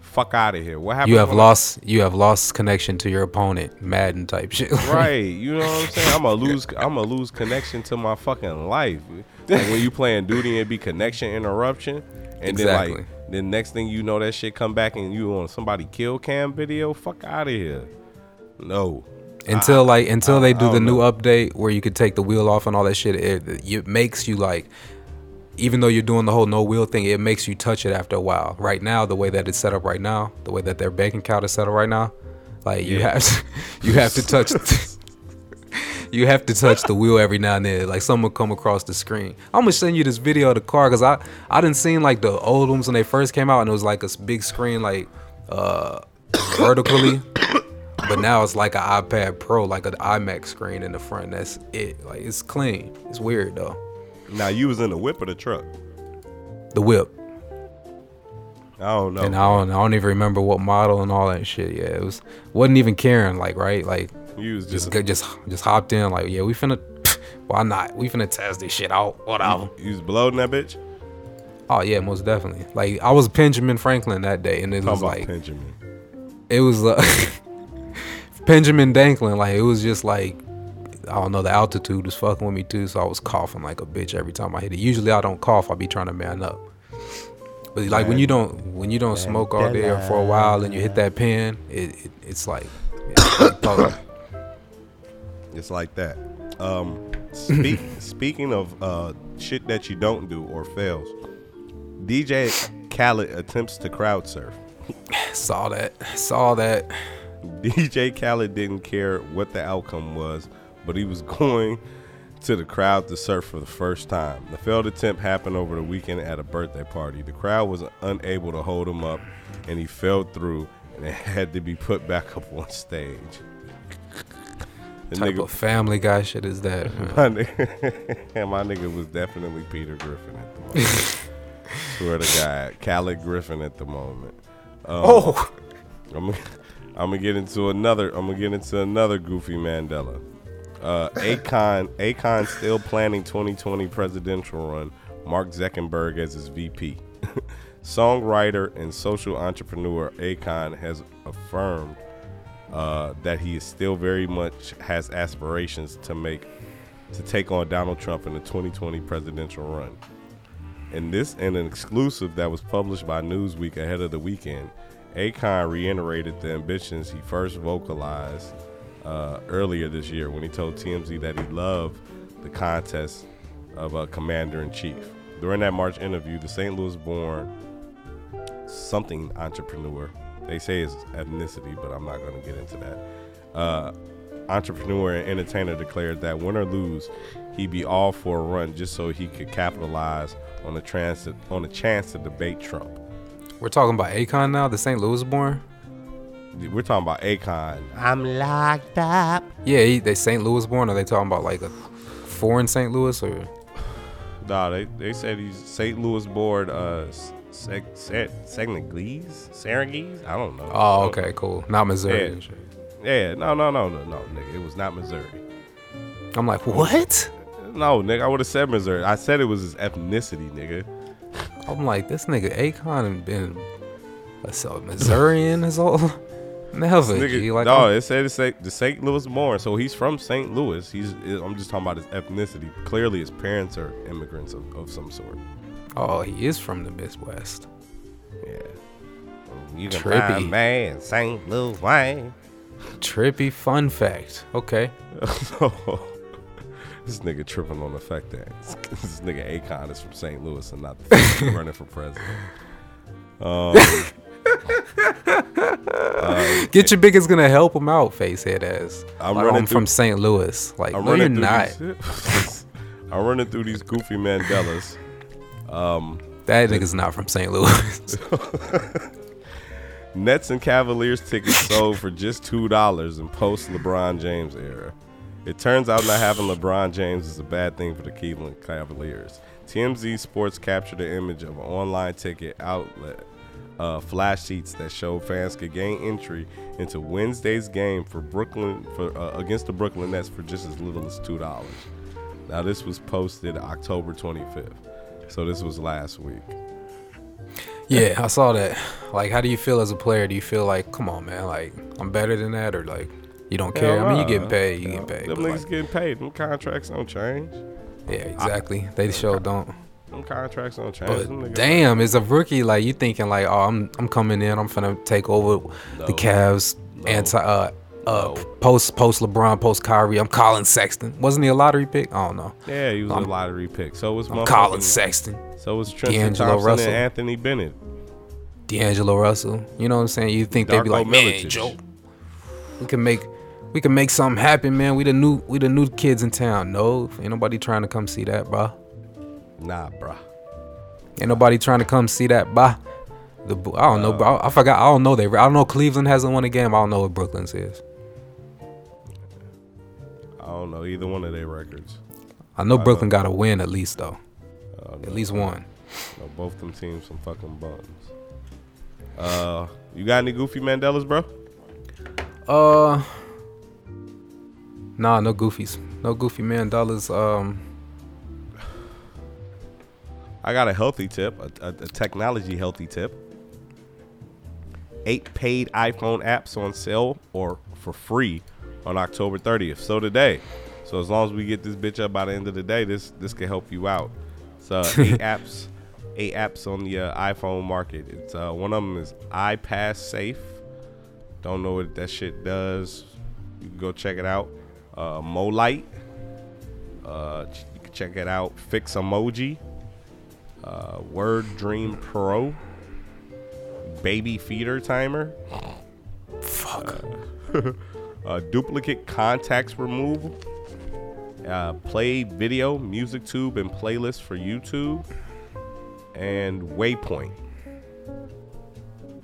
Fuck out of here. What happened? You have when I- lost you have lost connection to your opponent, Madden type shit. right. You know what I'm saying? I'm gonna lose. I'm gonna lose connection to my fucking life. Like when you playing duty and be connection interruption, and then like then next thing you know that shit come back and you on somebody kill cam video. Fuck out of here. No. until like until they do I the new know. update where you could take the wheel off and all that shit, it, it makes you like even though you're doing the whole no wheel thing, it makes you touch it after a while. Right now, the way that it's set up right now, the way that their bank account is set up right now, like you have to, you have to touch you have to touch the wheel every now and then. Like someone come across the screen. I'm gonna send you this video of the car because I I didn't seen like the old ones when they first came out and it was like a big screen like uh vertically. But now it's like an iPad Pro, like an iMac screen in the front. That's it. Like it's clean. It's weird though. Now you was in the whip of the truck. The whip. I don't know. And I don't, I don't even remember what model and all that shit. Yeah, it was wasn't even caring. Like right, like you was just, just just just hopped in. Like yeah, we finna. Why not? We finna test this shit out. Whatever. you was bloating that bitch. Oh yeah, most definitely. Like I was Benjamin Franklin that day, and it Talking was like Benjamin. it was uh, Benjamin Danklin. Like it was just like I don't know. The altitude was fucking with me too, so I was coughing like a bitch every time I hit it. Usually I don't cough. I be trying to man up. But like when you don't when you don't smoke all day or for a while and you hit that pen, it, it it's like it's like. It's like that. Um, speak, speaking of uh, shit that you don't do or fails, DJ Khaled attempts to crowd surf. saw that saw that. DJ Khaled didn't care what the outcome was, but he was going to the crowd to surf for the first time. The failed attempt happened over the weekend at a birthday party. The crowd was unable to hold him up, and he fell through and it had to be put back up on stage. The Type nigga- of Family Guy shit is that? my nigga, my nigga was definitely Peter Griffin at the moment. Swear to God, Khaled Griffin at the moment. Um, Oh, I'm I'm gonna get into another. I'm gonna get into another goofy Mandela. Uh, Akon, Akon still planning 2020 presidential run. Mark Zuckerberg as his VP. Songwriter and social entrepreneur Akon has affirmed uh, that he is still very much has aspirations to make to take on Donald Trump in the 2020 presidential run. In this in an exclusive that was published by Newsweek ahead of the weekend, Akon reiterated the ambitions he first vocalized uh, earlier this year when he told TMZ that he loved the contest of a commander in chief. During that March interview, the St. Louis born something entrepreneur, they say his ethnicity, but I'm not going to get into that. Uh, entrepreneur and entertainer declared that win or lose, he'd be all for a run just so he could capitalize on the transit on chance to debate Trump. We're talking about Akon now, the St. Louis born. We're talking about Akon. I'm locked up. Yeah, he, they St. Louis born. Are they talking about like a foreign St. Louis or? Nah, they they said he's St. Louis born. Uh, Seg Senegalese, Senegalese. I don't know. Oh, okay, cool. Not Missouri. Yeah. yeah, no, no, no, no, no, nigga. It was not Missouri. I'm like, what? No, nigga. I would have said Missouri. I said it was his ethnicity, nigga. I'm like, this nigga Akon been a so Missourian his whole never. Nigga, like, no, it said it's the St. Louis born, so he's from St. Louis. He's. I'm just talking about his ethnicity. Clearly, his parents are immigrants of, of some sort. Oh, he is from the Midwest. Yeah. You can Trippy. find man St. Louis Wayne. Trippy fun fact. Okay. this nigga tripping on the fact that this nigga Akon is from St. Louis and not the running for president. Um, uh, Get your biggest gonna help him out, facehead ass. I'm like, running I'm from St. Louis. Like, I'm no, you're not. These, I'm running through these goofy Mandelas. Um, that nigga's not from St. Louis. Nets and Cavaliers tickets sold for just two dollars in post LeBron James era. It turns out not having LeBron James is a bad thing for the Cleveland Cavaliers. TMZ Sports captured the image of an online ticket outlet uh, flash sheets that show fans could gain entry into Wednesday's game for Brooklyn for uh, against the Brooklyn Nets for just as little as two dollars. Now this was posted October 25th, so this was last week. Yeah, I saw that. Like, how do you feel as a player? Do you feel like, come on, man, like I'm better than that, or like you don't care? Yeah, I mean, you getting paid, you getting paid. Them niggas like, getting paid. Them contracts don't change. Yeah, exactly. I, they sure don't. Them contracts don't change. But damn, as a rookie, like you thinking like, oh, I'm I'm coming in, I'm finna take over no. the Cavs no. anti uh uh, post post LeBron, post Kyrie. I'm Collin Sexton. Wasn't he a lottery pick? I don't know. Yeah, he was a lottery pick. So was Collin Sexton. So was Trent D'Angelo Thompson Russell. and Anthony Bennett. D'Angelo Russell. You know what I'm saying? You think Darko they'd be like, man, Joe, we can make we can make something happen, man. We the new we the new kids in town. No, ain't nobody trying to come see that, bro. Nah, bro. Ain't nobody trying to come see that, bro. The I don't know, bro. I forgot. I don't know. They. I don't know. Cleveland hasn't won a game. I don't know what Brooklyn's is. I don't know either one of their records. I know I Brooklyn got a win at least though. Uh, at least one. No, both them teams some fucking bums. Uh, you got any goofy Mandelas, bro? Uh, nah, no goofies, no goofy Mandelas. Um, I got a healthy tip, a, a, a technology healthy tip. Eight paid iPhone apps on sale or for free on October 30th. So today. So as long as we get this bitch up by the end of the day, this this can help you out. So eight apps, eight apps on the uh, iPhone market. It's uh, one of them is iPass Safe. Don't know what that shit does. You can go check it out. Uh, Molite. Uh, you can check it out. Fix Emoji. Uh, Word Dream Pro. Baby feeder timer. Fuck. Uh, uh, duplicate contacts removal, uh, play video, music tube, and playlist for YouTube, and Waypoint.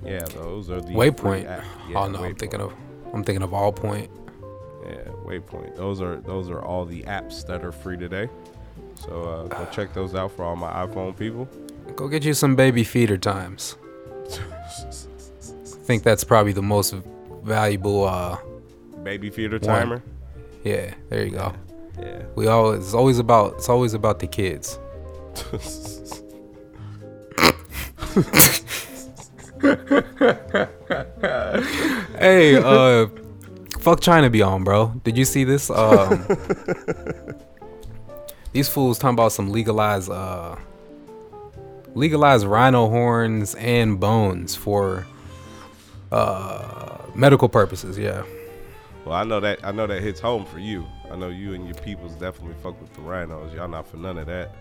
Yeah, those are the Waypoint. Yeah, oh no, Waypoint. I'm thinking of I'm thinking of Allpoint. Yeah, Waypoint. Those are those are all the apps that are free today. So uh, go check those out for all my iPhone people. Go get you some baby feeder times. I think that's probably the most valuable uh, baby feeder timer. Yeah, there you go. Yeah. We always it's always about it's always about the kids. hey, uh fuck China be on, bro. Did you see this? Um These fools talking about some legalized uh legalize rhino horns and bones for uh medical purposes. Yeah. Well, I know that I know that hits home for you. I know you and your peoples definitely fuck with the rhinos. Y'all not for none of that.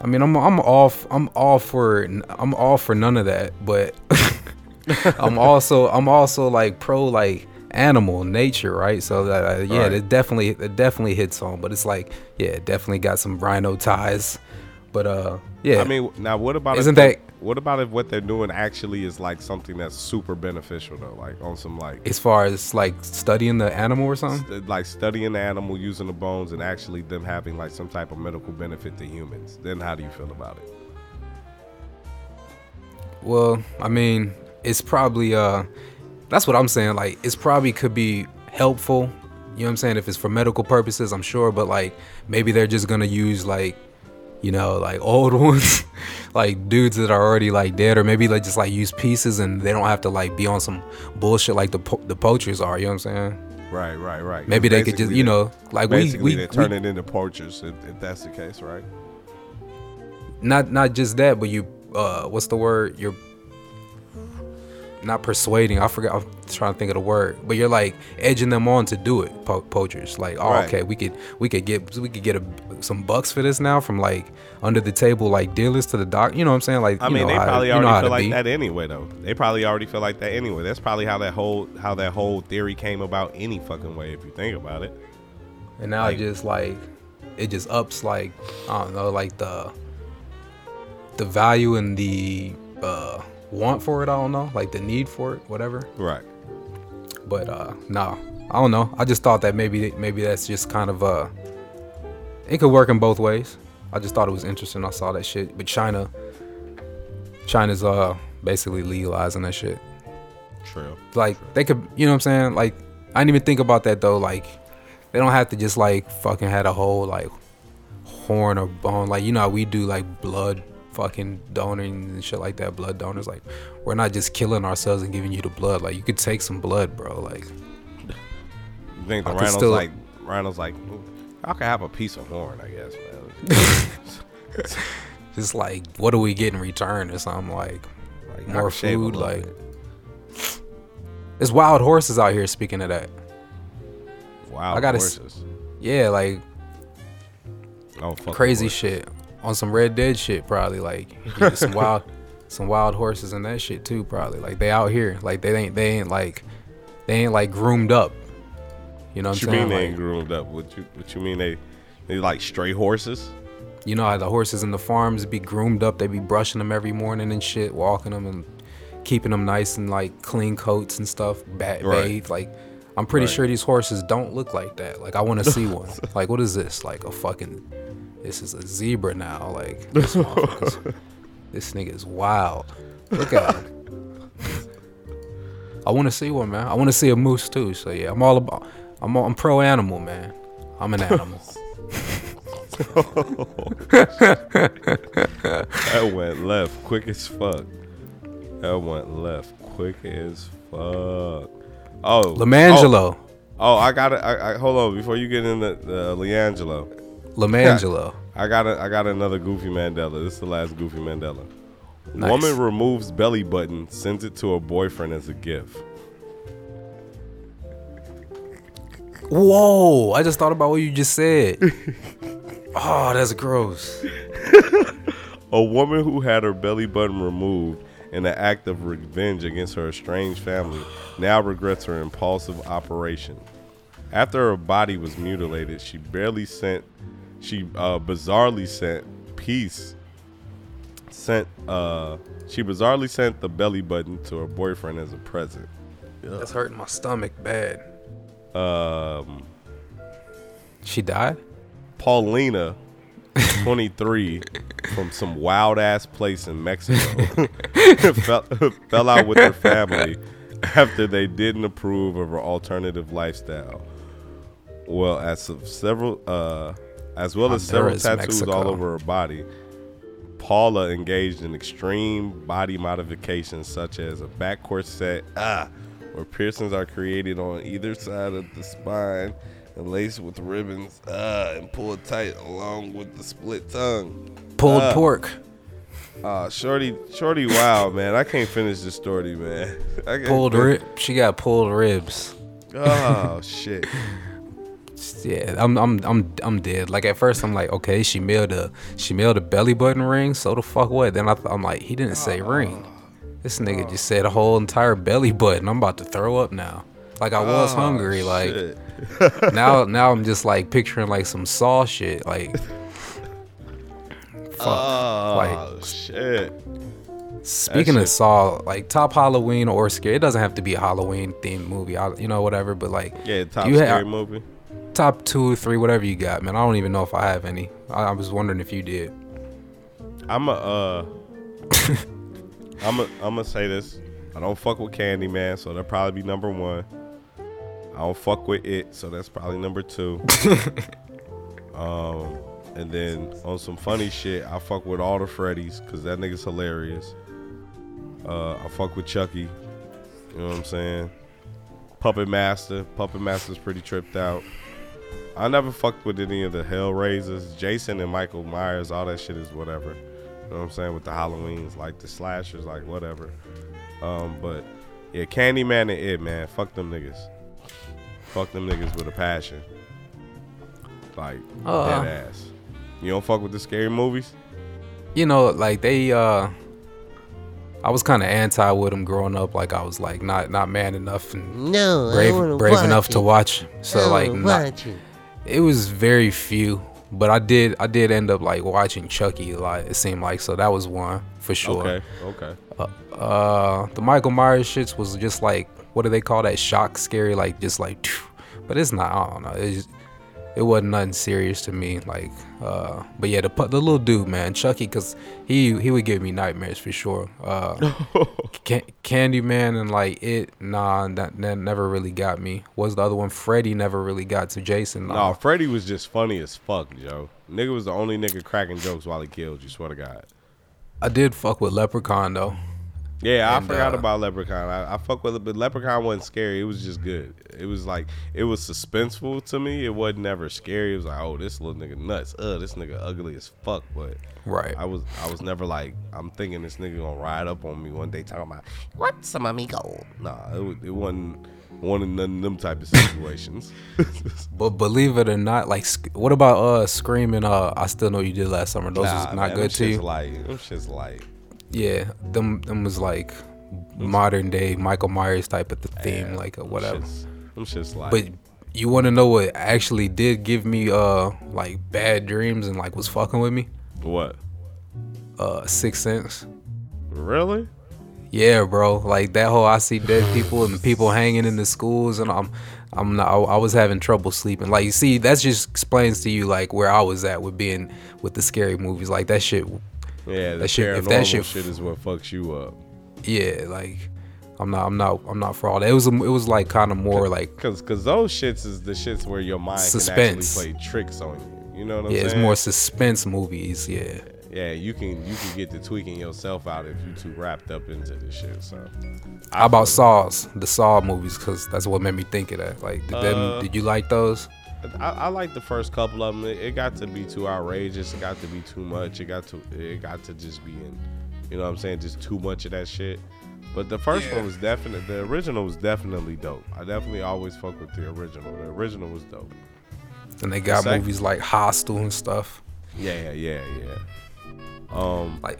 I mean, I'm I'm all f- I'm all for I'm all for none of that, but I'm also I'm also like pro like animal nature, right? So that uh, yeah, Right. it definitely it definitely hits home. But it's like yeah, it definitely got some rhino ties. But uh, yeah, I mean, now what about Isn't if that- what about if what they're doing actually is like something that's super beneficial though, like on some like as far as like studying the animal or something. st- like studying the animal, using the bones, and actually them having like some type of medical benefit to humans? Then how do you feel about it? Well, I mean, it's probably uh that's what I'm saying. Like it's probably could be helpful. You know what I'm saying? If it's for medical purposes, I'm sure, but like maybe they're just gonna use like you know, like old ones, like dudes that are already like dead, or maybe they just like use pieces and they don't have to like be on some bullshit like the po- the poachers are. You know what I'm saying? Right, right, right. Maybe they could just, you know, like we we, they we turn it into poachers if, if that's the case, right? not not just that, but you uh what's the word? You're not persuading. I forgot. I'm trying to think of the word, but you're like edging them on to do it. Po- poachers, like, oh, Right. okay, we could we could get we could get a, some bucks for this now from like under the table like dealers to the doc. You know what I'm saying? Like, I mean, they how- probably you know already feel like be. that anyway, though. They probably already feel like that anyway. That's probably how that whole how that whole theory came about any fucking way, if you think about it. and now like- it just like it just ups like I don't know, like the the value and the uh want for it. I don't know, like the need for it, whatever. Right. But uh no, I don't know. I just thought that maybe maybe that's just kind of uh it could work in both ways. I just thought it was interesting. I saw that shit. But China China's uh basically legalizing that shit. True. Like they could you know what I'm saying? Like I didn't even think about that though. Like they don't have to just like fucking had a whole like horn or bone. Like you know how we do like blood fucking donating and shit like that, blood donors. Like we're not just killing ourselves and giving you the blood. Like you could take some blood, bro. Like You think the I rhino's still- like rhino's like I could have a piece of horn, I guess, man. just like what do we get in return or something like Like, more could shave a food like bit. there's wild horses out here speaking of that wow, I gotta horses. yeah like I don't fuck with crazy horses. shit on some red dead shit probably like some wild some wild horses and that shit too probably. Like they out here. Like they ain't they ain't like they ain't like groomed up. You know what, What i'm saying? mean they Like, ain't groomed up? What you what you mean they they like stray horses? you know how the horses in the farms be groomed up? They be brushing them every morning and shit walking them and keeping them nice and like clean coats and stuff ba- Right. bathed. Like i'm pretty Right. sure these horses don't look like that. Like i want to see one. Like what is this? Like a fucking this is a zebra now like this, this nigga is wild look at him i want to see one man i want to see a moose too so yeah i'm all about i'm, all, I'm pro animal man i'm an animal That went left quick as fuck. That went left quick as fuck. Oh, lemangelo Oh, oh, I got it. I, I, hold on before you get into the Leangelo. Lemangelo I got it. I got another Goofy Mandela. This is the last Goofy Mandela. Nice. Woman removes belly button, sends it to her boyfriend as a gift. Whoa! I just thought about what you just said. oh, that's gross. A woman who had her belly button removed in an act of revenge against her estranged family now regrets her impulsive operation. After her body was mutilated, she barely sent, she uh, bizarrely sent peace, sent, uh, she bizarrely sent the belly button to her boyfriend as a present. That's hurting my stomach bad. Um, She died. Paulina, 23, from some wild ass place in Mexico, fell, fell out with her family after they didn't approve of her alternative lifestyle. Well, as of several, uh, as well as several tattoos all over her body, Paula engaged in extreme body modifications such as a back corset, ah, where piercings are created on either side of the spine and laced with ribbons, ah, and pulled tight along with the split tongue. Pulled Uh. pork. Uh, shorty, shorty, wow, man, I can't finish this story, man. Pulled rib. She got pulled ribs. Oh shit. Yeah, I'm I'm I'm I'm dead. Like at first, I'm like, okay, she mailed a she mailed a belly button ring. So the fuck what? Then I th- I'm like, he didn't say oh. ring. This nigga oh. just said a whole entire belly button. I'm about to throw up now. Like I was Oh, hungry. Like now now I'm just like picturing like some saw shit. Like fuck. Oh like shit. speaking shit- of Saw, like top Halloween or scary. It doesn't have to be a Halloween themed movie. I, you know whatever. But like Yeah, top you ha- scary movie. Top two or three, whatever you got, man. I don't even know if I have any. I, I was wondering if you did. I'm a uh I'm a I'm gonna say this. I don't fuck with Candy Man, so that'll probably be number one. I don't fuck with it, so that's probably number two. um, and then on some funny shit, I fuck with all the Freddys because that nigga's hilarious. Uh, I fuck with Chucky. You know what I'm saying? Puppet Master. Puppet Master's pretty tripped out. I never fucked with any of the Hellraisers. Jason and Michael Myers, all that shit is whatever. You know what I'm saying? With the Halloweens, like the slashers, like whatever. Um, but yeah, Candyman and it, man. Fuck them niggas. Fuck them niggas with a passion. Like Uh. dead ass. You don't fuck with the scary movies? You know, like they. uh I was kind of anti with them growing up. Like I was like not not man enough and No, brave brave enough it. to watch. So I like wanna not, watch it. was very few. But I did I did end up like watching Chucky a lot. It seemed like so that was one for sure. Okay, okay. uh the Michael Myers shits was just like what do they call that shock scary like just like phew. but it's not I don't know it's it wasn't nothing serious to me like uh but yeah the pu- the little dude man Chucky cuz he he would give me nightmares for sure uh can- Candyman and like it nah that, that never really got me was the other one Freddy never really got to Jason No, nah. Freddy was just funny as fuck, Joe. Nigga was the only nigga cracking jokes while he killed you, swear to God. I did fuck with Leprechaun though Yeah, And, I forgot uh, about Leprechaun. I, I fuck with it, but Leprechaun wasn't scary. It was just good. It was like it was suspenseful to me. It wasn't never scary. It was like, oh, this little nigga nuts. Uh, this nigga ugly as fuck. But right I was I was never like I'm thinking this nigga gonna ride up on me one day talking about What's my amigo? nah. It, it wasn't one of none of them type of situations. But believe it or not, like, what about uh screaming? Uh, I still know you did last summer. Those Nah, was not man, good to you. Like them shit's like yeah, them them was like modern day Michael Myers type of the theme, yeah, like or them whatever. Them shits like. But you want to know what actually did give me uh like bad dreams and like was fucking with me? what? Uh, Sixth Sense. Really? Yeah, bro. Like that whole I see dead people and people hanging in the schools, and I'm, I'm not. I, I was having trouble sleeping. Like, you see, that just explains to you like where I was at with being with the scary movies. Like that shit. Yeah, the That shit- if that shit, shit- is what fucks you up. Yeah, like I'm not. I'm not. I'm not for all that. It was. It was like kind of more like. Cause, cause those shits is the shits where your mind Suspense. can actually play tricks on you. You know what I'm Yeah, saying? it's more suspense movies. Yeah. Yeah, you can you can get to tweaking yourself out if you too wrapped up into this shit. So, How about Saws? The Saw movies, because that's what made me think of that. Like, did, them, Uh, did you like those? I, I like the first couple of them. It, it got to be too outrageous. It got to be too much. It got to it got to just be in, you know what I'm saying, just too much of that shit. But the first one was definitely the original was definitely dope. I definitely always fuck with the original. The original was dope. And they got movies like Hostel and stuff. Yeah, yeah, yeah. Um, Like,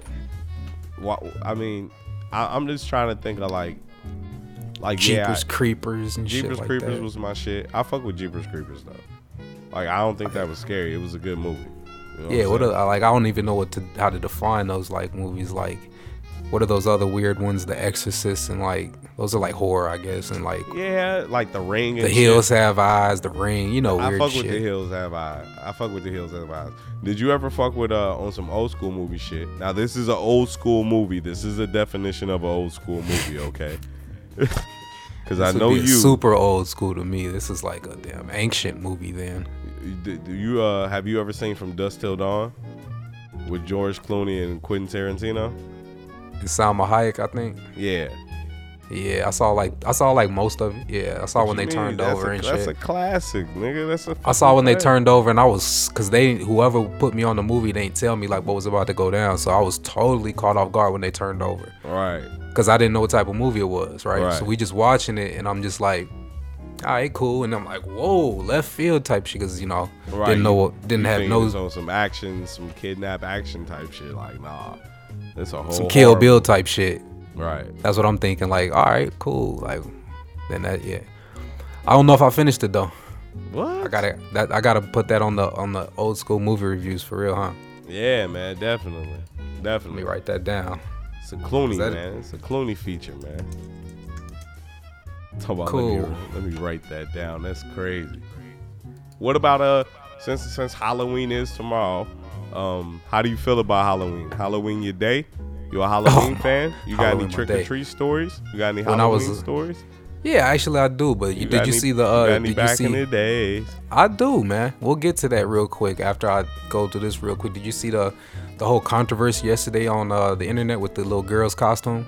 wha- I mean, I, I'm just trying to think of like, like Jeepers yeah, Creepers and Jeepers shit like Creepers that. was my shit. I fuck with Jeepers Creepers though. Like I don't think that was scary. It was a good movie. You know yeah, I'm what are, like I don't even know what to how to define those like movies. Like, what are those other weird ones? The Exorcist and like those are like horror, I guess. And like yeah, like the Ring. And The shit. Hills Have Eyes, The Ring. You know, I fuck shit. with the Hills Have Eyes. I fuck with the Hills Have Eyes. Did you ever fuck with uh on some old school movie shit? Now this is an old school movie. This is a definition of an old school movie, okay? Because I know you. super old school to me. This is like a damn ancient movie. Then Do, do you uh have you ever seen From Dusk Till Dawn with George Clooney and Quentin Tarantino? and Salma Hayek, I think. Yeah. Yeah, I saw like I saw like most of it. Yeah, I saw What when they mean? turned That's over a, and That's shit. That's a classic, nigga. That's a. I saw when they turned over and I was cause they whoever put me on the movie they didn't tell me like what was about to go down. So I was totally caught off guard when they turned over. Right. Cause I didn't know what type of movie it was, right? Right. So we just watching it and I'm just like, all right, cool. And I'm like, whoa, left field type shit. Cause you know, Right. didn't know what, didn't you have no on some action, some kidnap action type shit. Like, nah, it's a whole some Kill horror- Bill type shit. Right. That's what I'm thinking. Like, all right, cool. Like, then that, yeah. I don't know if I finished it though. What? I gotta that I gotta put that on the on the old school movie reviews for real, huh? Yeah, man. Definitely. definitely. Let me write that down. It's a Clooney, that- man. It's a Clooney feature, man. Talk about, Cool. Let me, let me write that down. That's crazy. What about uh? Since since Halloween is tomorrow, um, how do you feel about Halloween? Halloween your day? You a Halloween Oh, fan? You got Halloween any trick or treat stories? You got any When was Halloween a- stories? Yeah, actually I do. But you, got did you any- see the you uh? any Did you back see? in the days? I do, man. We'll get to that real quick after I go through this real quick. Did you see the the whole controversy yesterday on uh, the internet with the little girl's costume?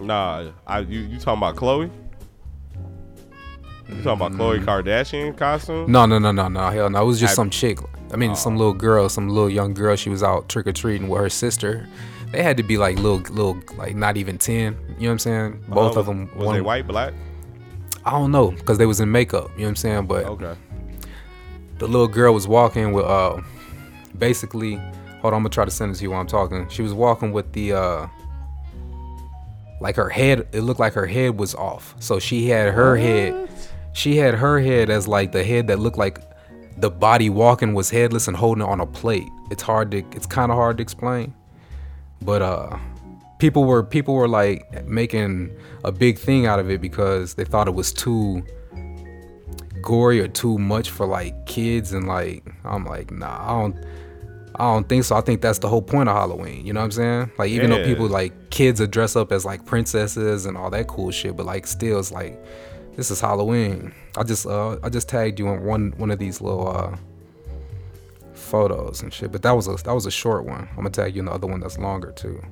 Nah, I you, you talking about Khloe? You talking about Khloe Kardashian costume? Mm. No, no, no, no, no. Hell no. It was just some chick. I mean, Oh. some little girl, some little young girl. She was out trick or treating with her sister. They had to be like little, little, like not even ten. You know what I'm saying? Both Uh, of them. Was they white, black? I don't know because they was in makeup. You know what I'm saying? But Okay. the little girl was walking with uh, basically. Hold on, I'm gonna try to send this to you while I'm talking. She was walking with the uh, like her head. It looked like her head was off. So she had her head. She had her head as like the head that looked like the body walking was headless and holding it on a plate. It's hard to. It's kind of hard to explain. But uh, people were people were like making a big thing out of it because they thought it was too gory or too much for like kids and like I'm like nah I don't I don't think so I think that's the whole point of Halloween you know what I'm saying like even though people like kids are dressed up as like princesses and all that cool shit but like still it's like this is Halloween I just uh I just tagged you on one one of these little uh photos and shit but that was a that was a short one I'm gonna tag you in the other one that's longer too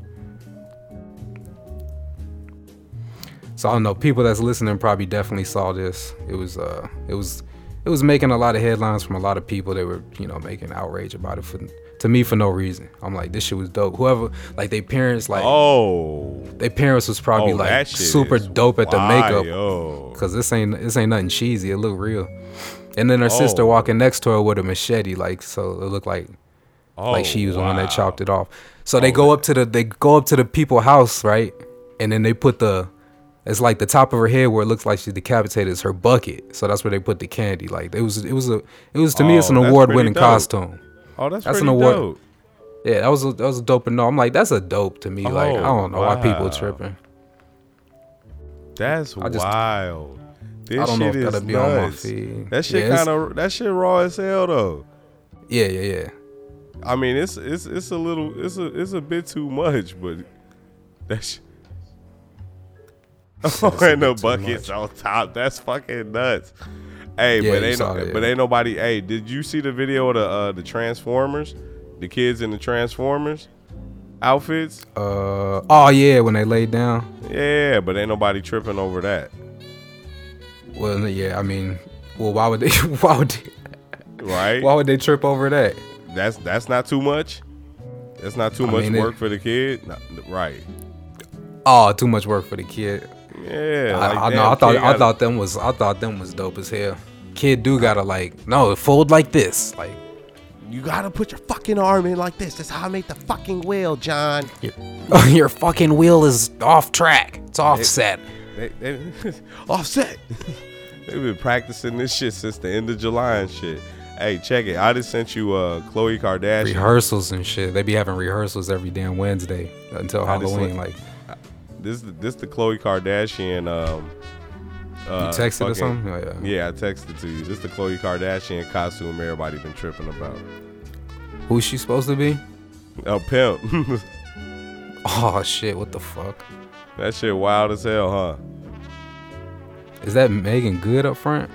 So I don't know. People that's listening probably definitely saw this. It was uh, it was, it was making a lot of headlines from a lot of people They were you know making outrage about it for to me for no reason. I'm like this shit was dope. Whoever like they parents like Oh. their parents was probably oh, like super dope at the makeup because this ain't this ain't nothing cheesy. It looked real. And then her sister Oh. walking next to her with a machete, like so it looked like Oh, like she was the one that chopped it off. So they Oh, go up to the they go up to the people house, right? And then they put the it's like the top of her head where it looks like she decapitated is her bucket. So that's where they put the candy. Like it was it was a it was to me it's an Oh, award winning dope. costume. Oh, that's, That's an award. dope. Yeah, that was a, that was a dope and no. I'm like that's a dope to me. like I Oh, don't know why people are tripping. That's I just- wild. This I don't know shit if is that'll be on my nuts. feed. That shit Yeah, kind of that shit raw as hell though. Yeah, yeah, yeah. I mean, it's it's it's a little it's a it's a bit too much, but that's oh, and the buckets much. on top. That's fucking nuts. Hey, Yeah, but ain't no, but yeah. ain't nobody. Hey, did you see the video of the uh, the Transformers, the kids in the Transformers outfits? Uh oh yeah, when they laid down. Yeah, but ain't nobody tripping over that, Well, yeah, I mean, well, why would they? Why would they, right? why would they trip over that? that's that's not too much. That's not too I much mean, it- work for the kid, Nah, right? Oh, too much work for the kid. Yeah, I, like, I know. I thought. kid I gotta- thought them was. I thought them was dope as hell. Kid do gotta like no fold like this. Like You gotta put your fucking arm in like this. That's how I make the fucking wheel, John. your, your fucking wheel is off track. It's offset. They, they, offset. They've been practicing this shit since the end of July and shit. Hey, check it. I just sent you uh Khloe Kardashian. Rehearsals and shit. They be having rehearsals every damn Wednesday until I Halloween. look- Like This this the Khloe Kardashian. Um, uh, you texted or something. Oh, yeah. Yeah, I texted to you. This the Khloe Kardashian costume everybody been tripping about. Who's she supposed to be? A pimp. Oh shit! What the fuck? that shit wild as hell, huh? Is that Meagan Good up front?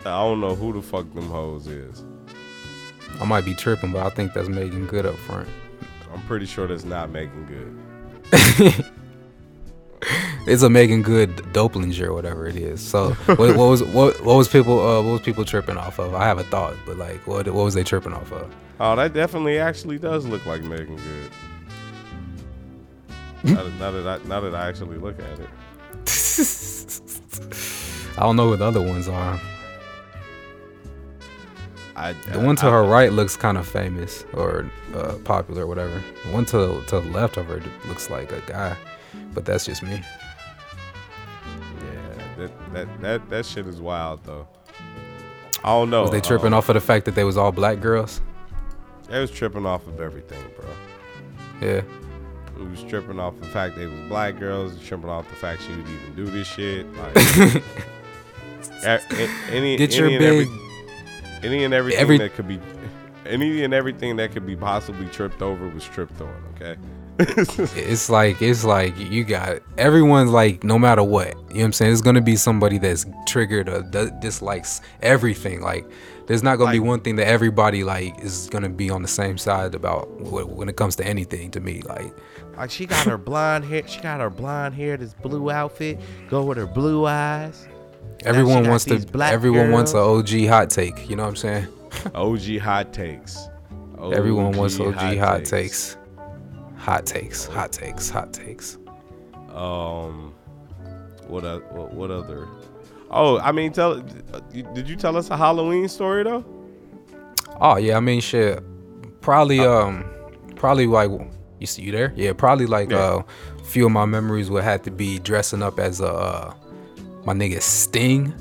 I don't know who the fuck them hoes is. I might be tripping, but I think that's Meagan Good up front. I'm pretty sure that's not making good. it's a Meagan Good Doplinger or whatever it is. So what, what was what what was people uh, what was people tripping off of? I have a thought, but like what what was they tripping off of? Oh, that definitely actually does look like Meagan Good. now, that, now that I now that I actually look at it. I don't know what the other ones are. I, The one to I- her right looks kind of famous or uh, popular or whatever. The one to to the left of her looks like a guy, but that's just me. Yeah, that, that that that shit is wild though. I don't know. Was they tripping um, off of the fact that they was all black girls? They was tripping off of everything, bro. Yeah. It was tripping off the fact they was black girls. Tripping off the fact she would even do this shit. Like, any Get any your and big. every, any and everything every- that could be, any and everything that could be possibly tripped over was tripped on. Okay. It's like it's like you got everyone's like no matter what. You know what I'm saying? There's gonna be somebody that's triggered or d- dislikes everything. Like there's not gonna be one thing that everybody like is gonna be on the same side about when it comes to anything. To me, like Like she got her blonde hair. She got her blonde hair. This blue outfit. Go with her blue eyes. everyone wants to. these black Everyone wants a girls. OG hot take. You know what I'm saying? OG hot takes. everyone wants OG OG hot, takes. Hot takes. Hot takes. Hot takes. Um, what o- what, what other? Oh, I mean, tell. Did you tell us a Halloween story though? Oh yeah, I mean shit. Probably um probably like you see you there? Yeah, probably like Yeah. uh few of my memories would have to be dressing up as a uh, my nigga Sting.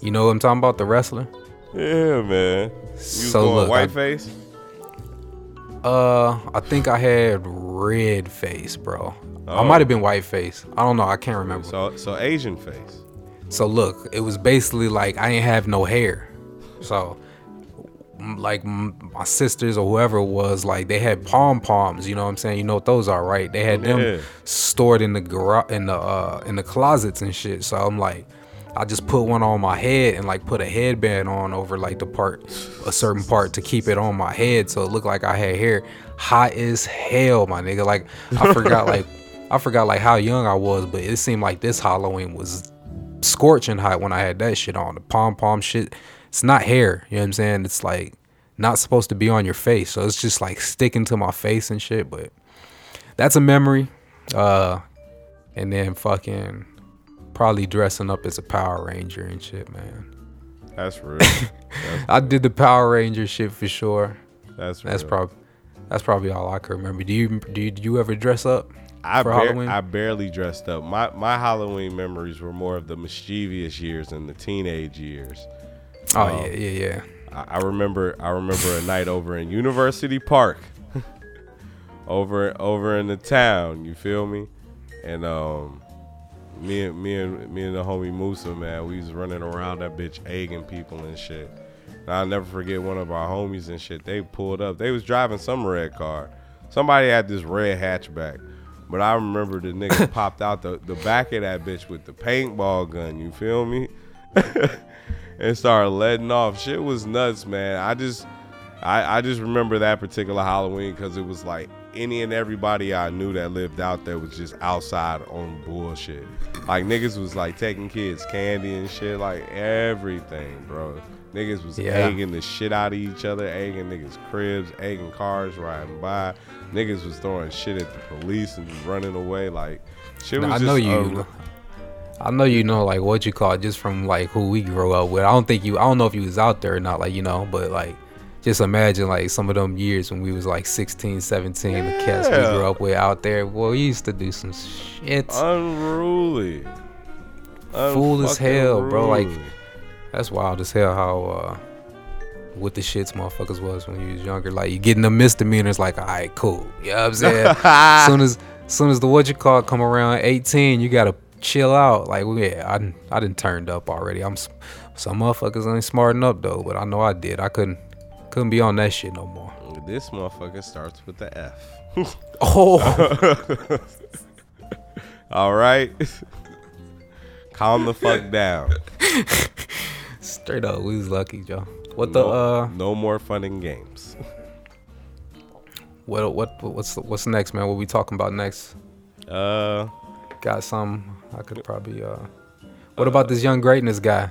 You know what I'm talking about, the wrestler? Yeah, man. You So going look, I- white face. Uh I think I had red face, bro. I Oh. might have been white face. I don't know, I can't remember. So so Asian face. So look, it was basically like I ain't have no hair. So like my sisters or whoever it was, like they had pom poms. You know what I'm saying? You know what those are, right? They had Yeah. them stored in the garage, in the uh, in the closets and shit. So I'm like, I just put one on my head and like put a headband on over like the part, a certain part to keep it on my head, so it looked like I had hair. Hot as hell, my nigga. Like I forgot, like I forgot like how young I was, but it seemed like this Halloween was scorching hot when I had that shit on. The pom pom shit, it's not hair. You know what I'm saying? It's like not supposed to be on your face. So it's just like sticking to my face and shit. But that's a memory. Uh, and then fucking probably dressing up as a Power Ranger and shit, man. That's real. that's, I did the Power Ranger shit for sure. that's That's probably that's probably all I can remember. Do you do you, do you ever dress up? I, for bar- Halloween? I barely dressed up. My my Halloween memories were more of the mischievous years and the teenage years. Oh Um, yeah, yeah, yeah. I, I remember I remember a night over in University Park, over over in the town. You feel me? And um, me and me and me and the homie Musa, man, we was running around that bitch egging people and shit. And I'll never forget one of our homies and shit. They pulled up. They was driving some red car. Somebody had this red hatchback. But I remember the nigga popped out the, the back of that bitch with the paintball gun. You feel me? and started letting off. Shit was nuts, man. I just, I, I just remember that particular Halloween because it was like any and everybody I knew that lived out there was just outside on bullshit. Like niggas was like taking kids candy and shit, like everything, bro. Niggas was Yeah. egging the shit out of each other, egging niggas' cribs, egging cars riding by. Niggas was throwing shit at the police and running away. Like shit was I just know you. I know you know like what you call it just from like who we grew up with. I don't think you. I don't know if you was out there or not. Like you know, but like just imagine like some of them years when we was like 16, 17, the cats we grew up with out there. Well, we used to do some shit. unruly. Fool as hell, bro, like-. That's wild as hell how uh what the shits motherfuckers was when you was younger. Like you getting the misdemeanors like, all right, cool. You know what I'm saying? soon as soon as the what you call come around 18, you gotta chill out. Like yeah, I I didn't turned up already. I'm some motherfuckers ain't smarting up though, but I know I did. I couldn't couldn't be on that shit no more. This motherfucker starts with the F. Oh, All right. Calm the fuck down. straight up, we was lucky, Joe. What the no, uh, no more fun and games. what what what's what's next, man? What we talking about next? Uh, Got some. I could probably. uh What about this young greatness guy?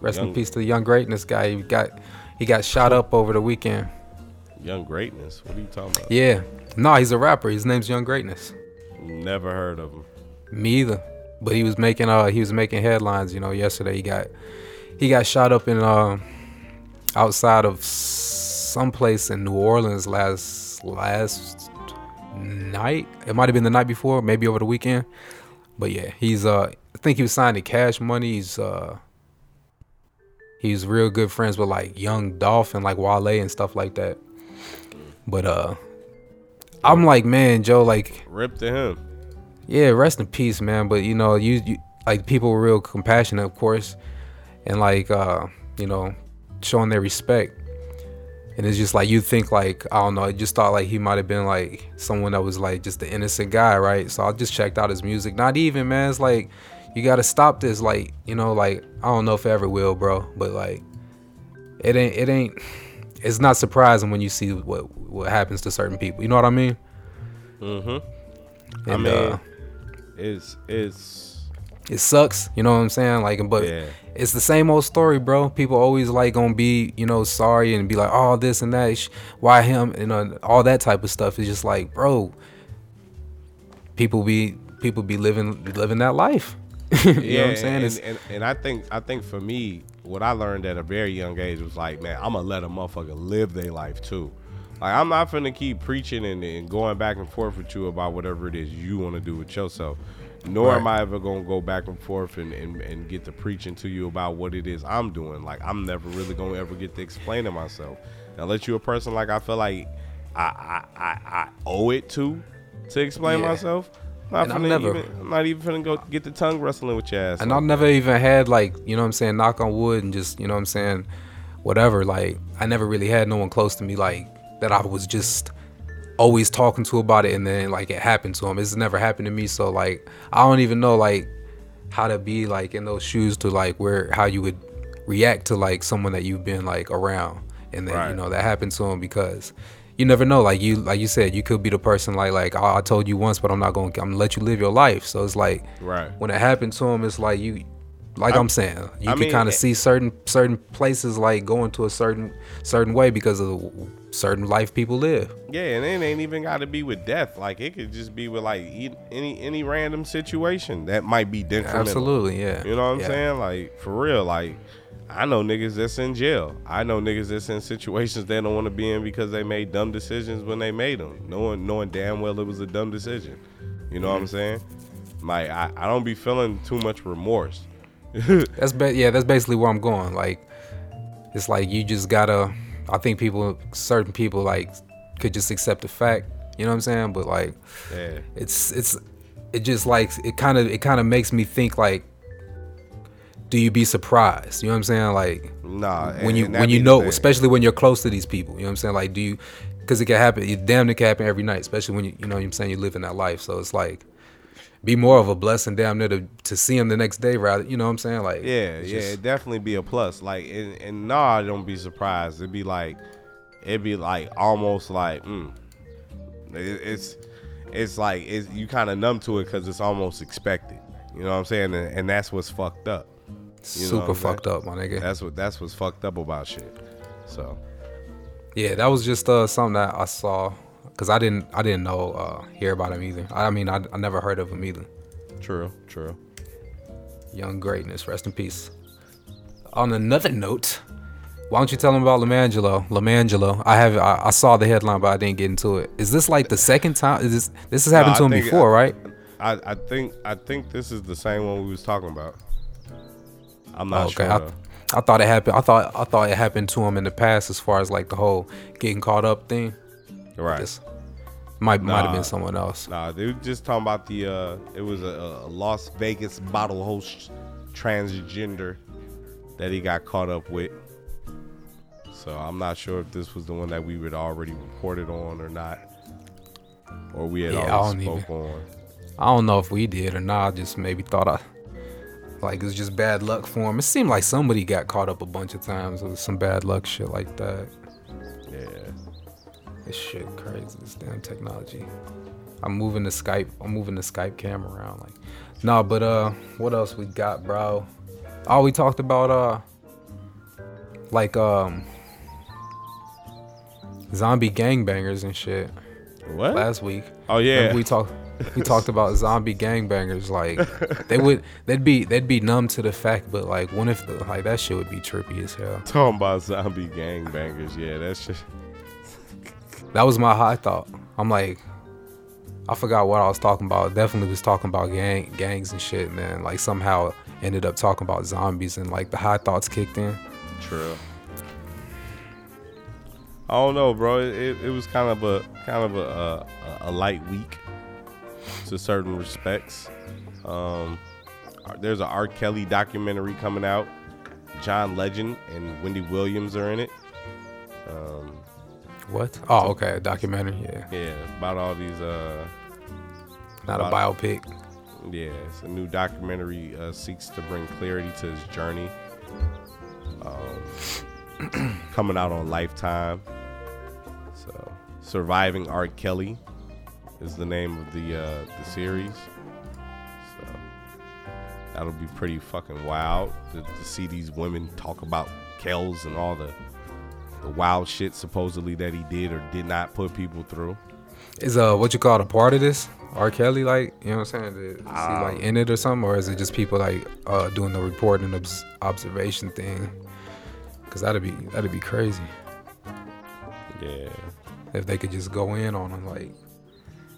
Rest in peace to the young greatness guy. He got he got shot up over the weekend. Young Greatness. What are you talking about? Yeah. No, he's a rapper. His name's Young Greatness. Never heard of him. Me either. But he was making uh he was making headlines. You know, yesterday he got he got shot up in uh outside of someplace in New Orleans last last night. It might have been the night before, maybe over the weekend. But yeah, he's uh I think he was signed to Cash Money. He's uh he's real good friends with like Young Dolph and like Wale and stuff like that. But uh I'm like, man, Joe, like Rip to him. yeah, rest in peace, man. But you know, you, you like people were real compassionate, of course, and like uh, you know, showing their respect. And it's just like you think like I don't know, I just thought like he might have been like someone that was like just an innocent guy, right? So I just checked out his music. Not even, man. It's like you gotta stop this. Like you know, like I don't know if it ever will, bro. But like it ain't, it ain't. It's not surprising when you see what what happens to certain people. You know what I mean? Mm-hmm. I mean, uh, it's it's it sucks you know what i'm saying like but Yeah. it's the same old story bro people always like gonna be you know sorry and be like oh this and that why him you know all that type of stuff is just like bro people be people be living be living that life you know what i'm saying and, and, and I think I think for me, what I learned at a very young age was like, man, I'm gonna let a motherfucker live their life too. Like I'm not gonna keep preaching and, and going back and forth with you about whatever it is you want to do with yourself. Nor am I ever gonna go back and forth and, and, and get to preaching to you about what it is I'm doing. Like I'm never really gonna ever get to explain to myself. Unless you're a person like I feel like I I, I, I owe it to to explain Yeah. myself. Not And I'm finna never- even, I'm not even finna go get the tongue wrestling with your ass. and I've never even had like you know what I'm saying knock on wood and just you know what I'm saying whatever. Like I never really had no one close to me like that I was just always talking to about it and then like it happened to him it's never happened to me so like I don't even know like how to be like in those shoes to like where how you would react to like someone that you've been like around. And then you know that happened to him because you never know like you like you said you could be the person like like oh, I told you once but I'm not going to I'm gonna let you live your life so it's like Right. when it happened to him, it's like you, like I, am saying, you I can kind of eh see certain certain places like going to a certain certain way because of the certain life people live. Yeah, and it ain't even got to be with death. Like it could just be with like any any random situation that might be detrimental. Absolutely, yeah. You know what I'm Yeah. saying? Like for real. Like I know niggas that's in jail. I know niggas that's in situations they don't want to be in because they made dumb decisions when they made them, knowing knowing damn well it was a dumb decision. You know what I'm Mm-hmm. saying? Like I, I don't be feeling too much remorse. That's ba- yeah, that's basically where I'm going. Like, it's like you just gotta. I think people, certain people, like could just accept the fact. You know what I'm saying? But like, Yeah. it's it's it just like it kind of it kind of makes me think like, do you be surprised? You know what I'm saying? Like, Nah. when you when you know, especially when you're close to these people. You know what I'm saying? Like, do you? Because it can happen. It damn near can happen every night, especially when you you know what I'm saying you live in that life. So it's like, be more of a blessing damn near to, to see him the next day rather. You know what I'm saying? Like, Yeah, yeah, just- it'd definitely be a plus. Like, and, and nah, don't be surprised. It'd be like, it'd be like almost like, mm, it, it's, it's like it's, you kind of numb to it because it's almost expected. You know what I'm saying? And, and that's what's fucked up. Know super saying? fucked up, my nigga. That's what that's what's fucked up about shit. So Yeah, that was just uh, something that I saw because I didn't I didn't know uh, hear about him either. I mean, I, I never heard of him either. true, true. Young greatness, rest in peace. On another note, why don't you tell him about Lamangelo? Lamangelo, I have I, I saw the headline, but I didn't get into it. Is this like the second time? Is this this has happened I to him before, right? I, I think I think this is the same one we was talking about. I'm not okay, sure. I. I thought it happened. I thought I thought it happened to him in the past, as far as like the whole getting caught up thing. right. This might might have been someone else. Nah, they were just talking about the uh it was a, a Las Vegas bottle host transgender that he got caught up with. So I'm not sure if this was the one that we had already reported on or not. Or we had Yeah, already spoke on. I don't know if we did or not. I just maybe thought I like it's just bad luck for him. It seemed like somebody got caught up a bunch of times with some bad luck shit like that. Yeah. This shit crazy. This damn technology. I'm moving the Skype. I'm moving the Skype camera around. Like, nah, but uh, what else we got, bro? Oh, we talked about uh, like um, zombie gangbangers and shit What? last week. oh yeah. Remember we talked we talked about zombie gangbangers like they would they'd be they'd be numb to the fact but like what if the, like that shit would be trippy as hell Talking about zombie gangbangers. Yeah, that's just. that was my high thought i'm like i forgot what i was talking about definitely was talking about gang gangs and shit and then like somehow ended up talking about zombies and like the high thoughts kicked in True. I don't know, bro. It, it, it was kind of a kind of a, a, a light week to certain respects. Um, there's a R. Kelly documentary coming out. John Legend and Wendy Williams are in it. Um, what oh okay a documentary yeah yeah, about all these. Uh, not a biopic Yeah, it's a new documentary uh, seeks to bring clarity to his journey. Um, coming out on Lifetime. So, surviving R. Kelly is the name of the uh, the series. So that'll be pretty fucking wild to, to see these women talk about Kells and all the the wild shit supposedly that he did or did not put people through. is uh what you call it, a part of this R. Kelly like you know what I'm saying is he Um, like in it or something or is it just people like uh doing the report and obs- observation thing because that'd be that'd be crazy Yeah. if they could just go in on him like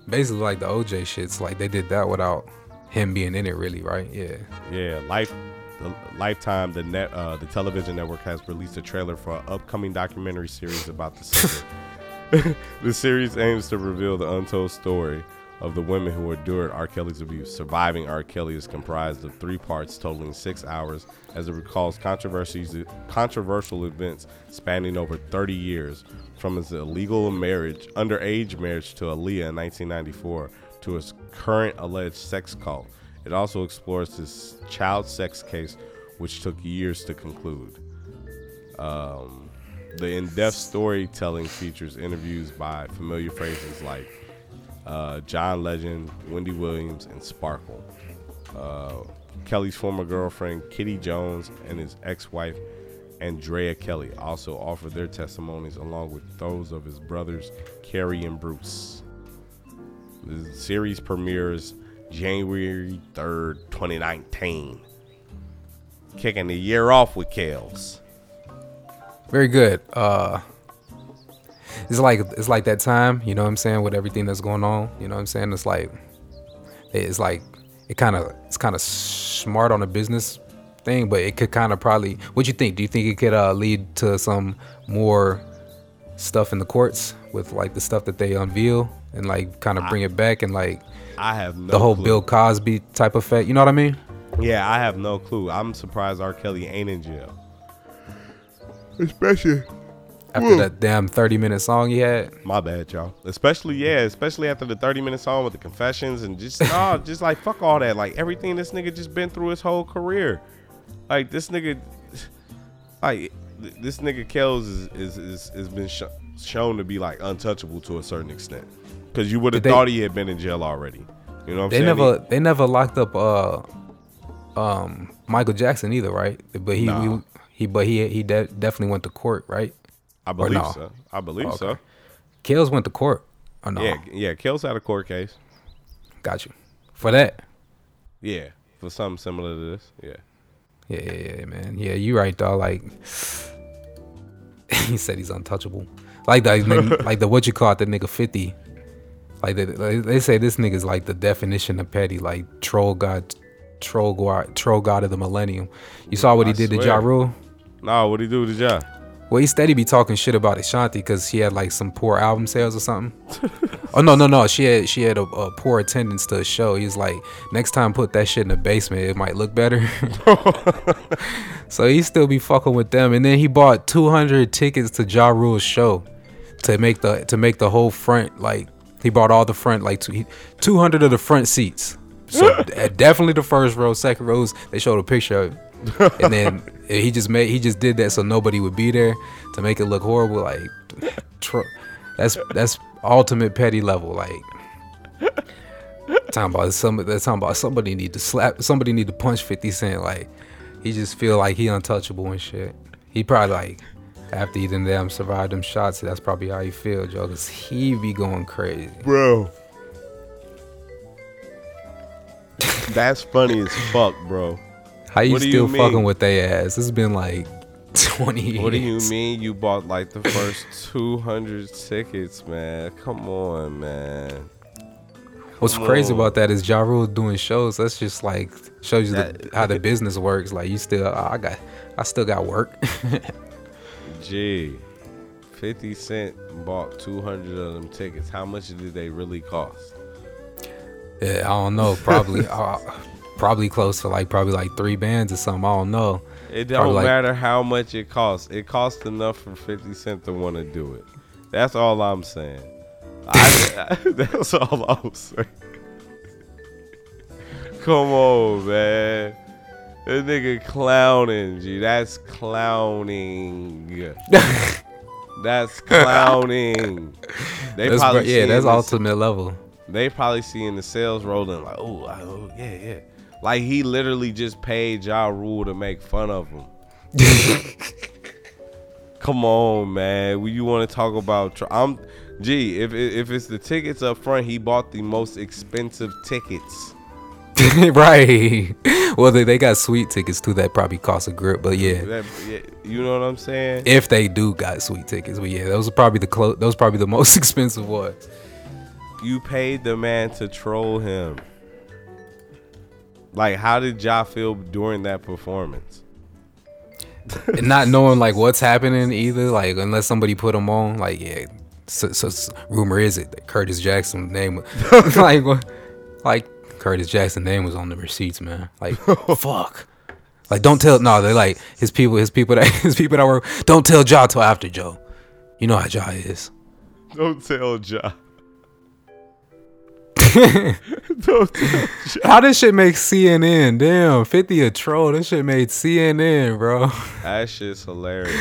basically like the OJ shits like they did that without him being in it really right yeah Yeah, Life, the Lifetime, the net, uh, the television network has released a trailer for an upcoming documentary series about the singer. the series aims to reveal the untold story of the women who endured R. Kelly's abuse. Surviving R. Kelly is comprised of three parts, totaling six hours, as it recalls controversies, controversial events spanning over 30 years, from his illegal marriage, underage marriage to Aaliyah in 1994, to his current alleged sex cult. It also explores his child sex case, which took years to conclude. Um, the in-depth storytelling features interviews by familiar phrases like uh, John Legend, Wendy Williams, and Sparkle. Uh, Kelly's former girlfriend Kitty Jones and his Andrea Kelly also offered their testimonies along with those of his brothers Kerry and Bruce. The series premieres January 3rd, 2019. Kicking the year off with Kells. very good uh it's like it's like that time you know what i'm saying with everything that's going on you know what i'm saying it's like it's like it kind of it's kind of smart on a business thing but it could kind of probably what you think do you think it could uh lead to some more stuff in the courts with like the stuff that they unveil and like kind of bring it back and like I have no the whole clue. bill cosby type effect you know what i mean Yeah, I have no clue. I'm surprised R. Kelly ain't in jail. Especially after that damn 30 minute song he had My bad, y'all. Especially yeah, especially after the 30 minute song with the confessions and just nah, just like fuck all that. Like everything this nigga just been through his whole career. Like this nigga, like this nigga Kells is is is, has been sh- shown to be like untouchable to a certain extent. Cause you would have thought he had been in jail already. You know what I'm They saying? never they never locked up uh um Michael Jackson either, right? But he Nah. he, he but he he de- definitely went to court, right? I believe no? so. I believe Okay. so. Kells went to court. Oh no, Yeah, yeah. Kells had a court case. got you for that. Yeah, for something similar to this. Yeah. Yeah, yeah, yeah, man. Yeah, you right though. Like he said, he's untouchable. Like the like the what you call it, the nigga fifty. Like they, they say this nigga's like the definition of petty, like troll god, troll god, troll god of the millennium. You saw what he I did to swear. Ja Rule. Nah, what he do to Ja? Well, he steady be talking shit about Ashanti because she had like some poor album sales or something. oh no, no, no. She had she had a, a poor attendance to a show. He's like, next time put that shit in the basement. It might look better. so he still be fucking with them. And then he bought 200 tickets to Ja Rule's show to make the to make the whole front like he bought all the front like two, 200 of the front seats. So definitely the first row, second rows. They showed a picture of it, and then he just made he just did that so nobody would be there to make it look horrible. Like, tr- that's that's ultimate petty level. Like, talking about somebody. They're talking about somebody need to slap. Somebody need to punch Fifty Cent. Like he just feel like he untouchable and shit. He probably like after he done damn survived them shots. That's probably how he feel, Joe. Cause he be going crazy. bro. That's funny as fuck, bro. How you still you fucking with they ass? It's been like twenty years. What do you mean you bought like the first 200 tickets, man? Come on, man. What's Come crazy on. about that is Ja Rule doing shows. That's just like shows you the, how the business works. Like you still, I got, I still got work. Gee, 50 Cent bought 200 of them tickets. How much did they really cost? yeah, I don't know. Probably, uh, probably close to like probably like three bands or something. I don't know. It don't like- matter how much it costs. It costs enough for 50 Cent to want to do it. That's all I'm saying. I, that's all I'm saying. Come on, man. This nigga clowning, G. That's clowning. That's clowning. They That's, probably yeah, that's ultimate level. They probably seeing the sales rolling like, oh, yeah, yeah. Like he literally just paid Ja Rule to make fun of him. Come on, man. When you want to talk about, tr- I'm, gee, if if it's the tickets up front, he bought the most expensive tickets. right. Well, they, they got sweet tickets too. That probably cost a grip, but yeah. That, yeah, you know what I'm saying? If they do got sweet tickets, but yeah, those are probably the close. Those probably the most expensive ones. You paid the man to troll him. Like, how did Ja feel during that performance? not knowing like what's happening either. Like unless somebody put them on. Like yeah, so, so, rumor is it that Curtis Jackson name was like what- like Curtis Jackson name was on the receipts, man. Like fuck. Like don't tell no, they're like his people, his people that his people that were don't tell Ja till after Joe. You know how Ja is. Don't tell Ja. How this shit make CNN? Damn, 50 a troll. This shit made CNN, bro. That shit's hilarious.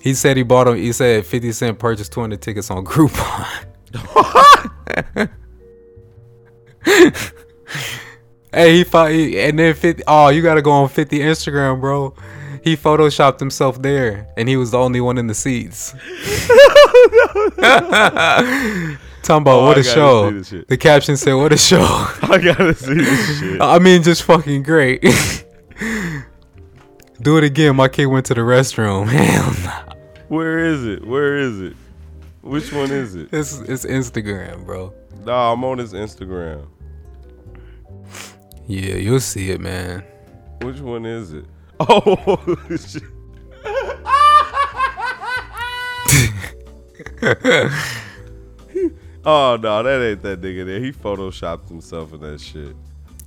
He said he bought him. He said 50 Cent purchased 200 tickets on Groupon. hey, he fought, he, and then 50. Oh, you gotta go on 50 Instagram, bro. He photoshopped himself there, and he was the only one in the seats. Talking about Oh, what I a show. see this shit. The caption said, "What a show." I gotta see this shit. I mean, just fucking great. Do it again. My kid went to the restroom. Hell nah. Where is it? Where is it? Which one is it? It's it's Instagram, bro. Nah, I'm on his Instagram. Yeah, you'll see it, man. Which one is it? Oh shit. Oh no, that ain't that nigga there. He photoshopped himself in that shit.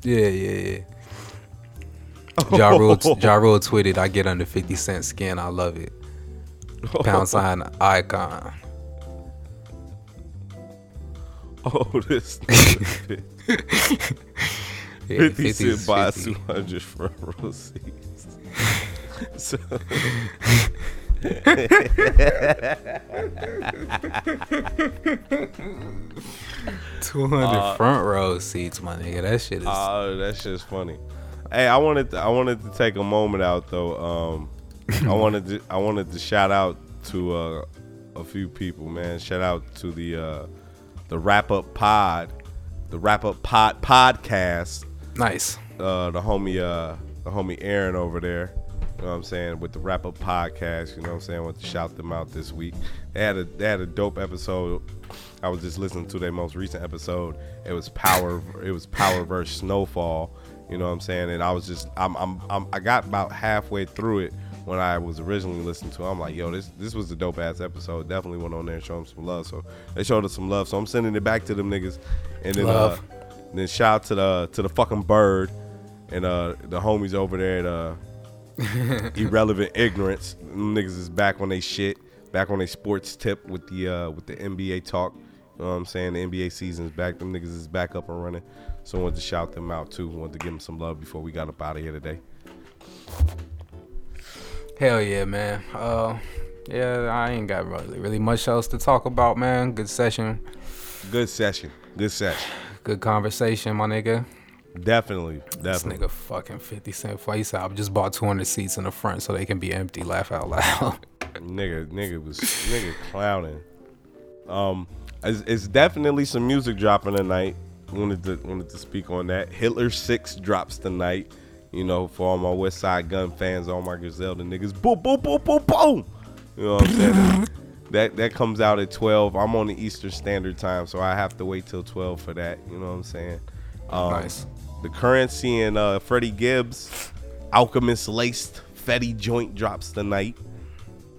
Yeah, yeah, yeah. Ja Rule, ja Rule tweeted, "I get under 50 cent skin. I love it." Pound sign icon. Oh, this nigga. Yeah, 50 50 cent buys 200 front row seats. so, Two hundred front row seats, my nigga. That shit is. Oh, that shit's funny. Hey, I wanted to, I wanted to take a moment out though. Um, I wanted to I wanted to shout out to uh, a few people, man. Shout out to the uh, the wrap up pod, the wrap up pod podcast. nice. Uh, the homie uh, the homie Aaron over there. You know what I'm saying with the wrap up podcast. You know what I'm saying. I want to shout them out this week. They had a they had a dope episode. I was just listening to their most recent episode. It was power. It was power versus snowfall. You know what I'm saying? And I was just I'm I'm, I'm I got about halfway through it when I was originally listening to. it. I'm like, yo, this this was a dope ass episode. Definitely went on there and showed them some love. So they showed us some love. So I'm sending it back to them niggas. And then Love. uh, then shout out to the to the fucking bird and uh the homies over there at uh irrelevant ignorance. Them niggas is back on they shit, back on they sports tip with the uh with the NBA talk. You know what I'm saying? The NBA season's back. Them niggas is back up and running. So I wanted to shout them out too. Wanted to give them some love before we got up out of here today. Hell yeah, man. Uh, yeah, I ain't got really, really much else to talk about, man. Good session. Good session. Good session. Good conversation, my nigga. Definitely, This definitely. nigga fucking 50 Cent Face I just bought 200 seats in the front so they can be empty. Laugh out loud. Nigga, nigga was nigga clowning. Um, it's, it's definitely some music dropping tonight. Wanted to wanted to speak on that. Hitler Six drops tonight. You know, for all my Westside Gunn fans, all my Griselda niggas. Boom, boom, boom, boom, boom. You know what I'm saying? that that comes out at 12. I'm on the Eastern Standard Time, so I have to wait till 12 for that. You know what I'm saying? Um, Nice. The Curren$y and uh, Freddie Gibbs, Alchemist laced Fetti joint drops tonight.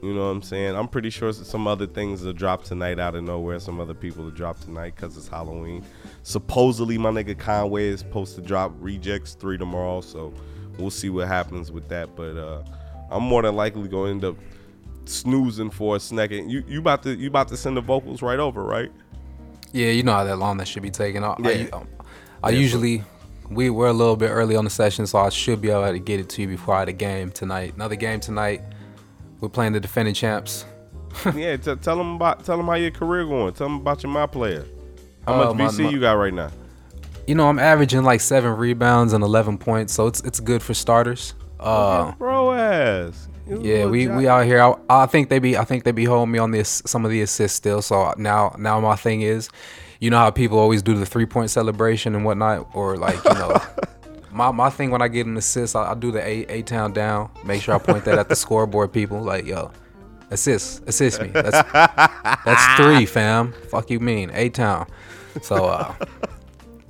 You know what I'm saying? I'm pretty sure some other things will drop tonight out of nowhere. Some other people will drop tonight because it's Halloween. Supposedly, my nigga Conway is supposed to drop Rejects 3 tomorrow. So we'll see what happens with that. But uh, I'm more than likely going to end up snoozing for a second. You you about to you about to send the vocals right over, right? yeah, you know how that long that should be taking. I, Yeah. I, um, I usually, we, we're a little bit early on the session, so I should be able to get it to you before I had a game tonight. Another game tonight. We're playing the defending champs. yeah, t- tell them about tell them how your career going. Tell them about your my player. How Uh, much my- BC my- you got right now? You know, I'm averaging like seven rebounds and 11 points, so it's it's good for starters. Uh, Bro ass. Yeah, we, we out here. I, I think they be I think they be holding me on this some of the assists still. So now now my thing is, you know how people always do the three point celebration and whatnot, or like you know, my my thing when I get an assist, I, I do the a a town down. Make sure I point that at the scoreboard. People like yo, assist assist me. That's that's three, fam. Fuck you mean a town. So uh,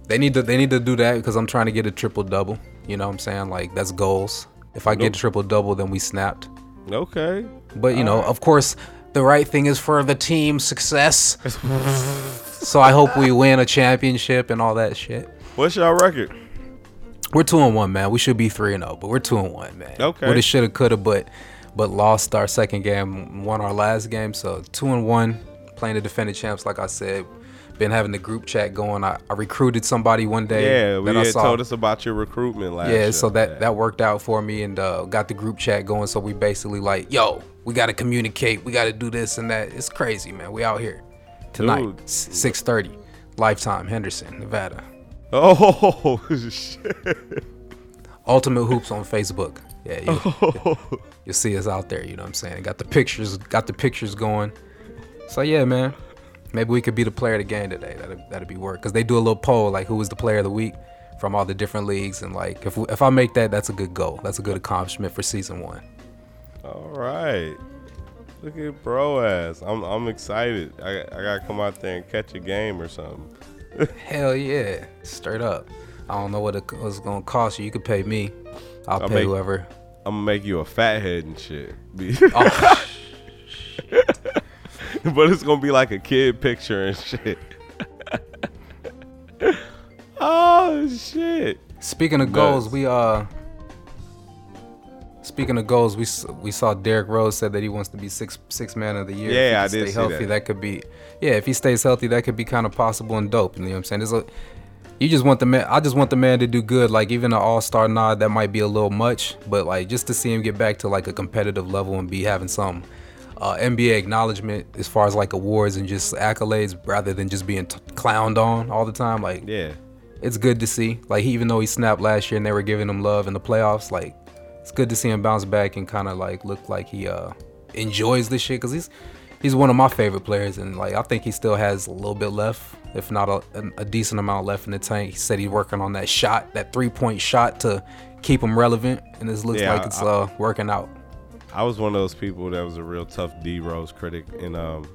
they need to they need to do that because I'm trying to get a triple double. You know what I'm saying? Like that's goals. If I get a triple double, then we snapped. Okay. But you know, of course, the right thing is for the team success. so I hope we win a championship and all that shit. What's your record? We're two and one, man. We should be three and zero, but we're two and one, man. Okay. Woulda, shoulda, coulda, but but lost our second game, won our last game. So two and one, playing the defending champs. Like I said, been having the group chat going. I, I recruited somebody one day. Yeah, we that had saw. told us about your recruitment last year. Yeah, so that that worked out for me and uh, got the group chat going. So we basically like, yo, we got to communicate. We got to do this and that. It's crazy, man. We out here tonight, Dude. six thirty, Lifetime, Henderson, Nevada. Oh shit. Ultimate Hoops on Facebook. Yeah, you, oh. you'll see us out there. You know what I'm saying? Got the pictures, got the pictures going. So yeah, man. Maybe we could be the player of the game today. That'd, that'd be work. Cause they do a little poll like who was the player of the week from all the different leagues, and like if if I make that, that's a good goal. That's a good accomplishment for season one. All right. Look at bro ass. I'm I'm excited. I I gotta come out there and catch a game or something. Hell yeah, straight up. I don't know what it was gonna cost you. You could pay me. I'll I'll pay make- whoever. I'm gonna make you a fat head and shit. Oh, but it's gonna be like a kid picture and shit. oh shit. speaking of goals, we uh. Speaking of goals, we we saw Derrick Rose said that he wants to be six six man of the year. Yeah, if I he did can see stay healthy. that. could be, yeah. If he stays healthy, that could be kind of possible and dope. You know what I'm saying? There's a, you just want the man. I just want the man to do good. Like even an All Star nod, that might be a little much, but like just to see him get back to like a competitive level and be having some uh, NBA acknowledgement as far as like awards and just accolades, rather than just being t- clowned on all the time. Like Yeah. it's good to see. Like he, even though he snapped last year and they were giving him love in the playoffs, like it's good to see him bounce back and kind of like look like he uh enjoys this shit because he's he's one of my favorite players and like I think he still has a little bit left, if not a, a decent amount left in the tank. He said he's working on that shot, that three point shot to keep him relevant, and it looks Yeah, like it's I- uh working out. I was one of those people that was a real tough D Rose critic, and um,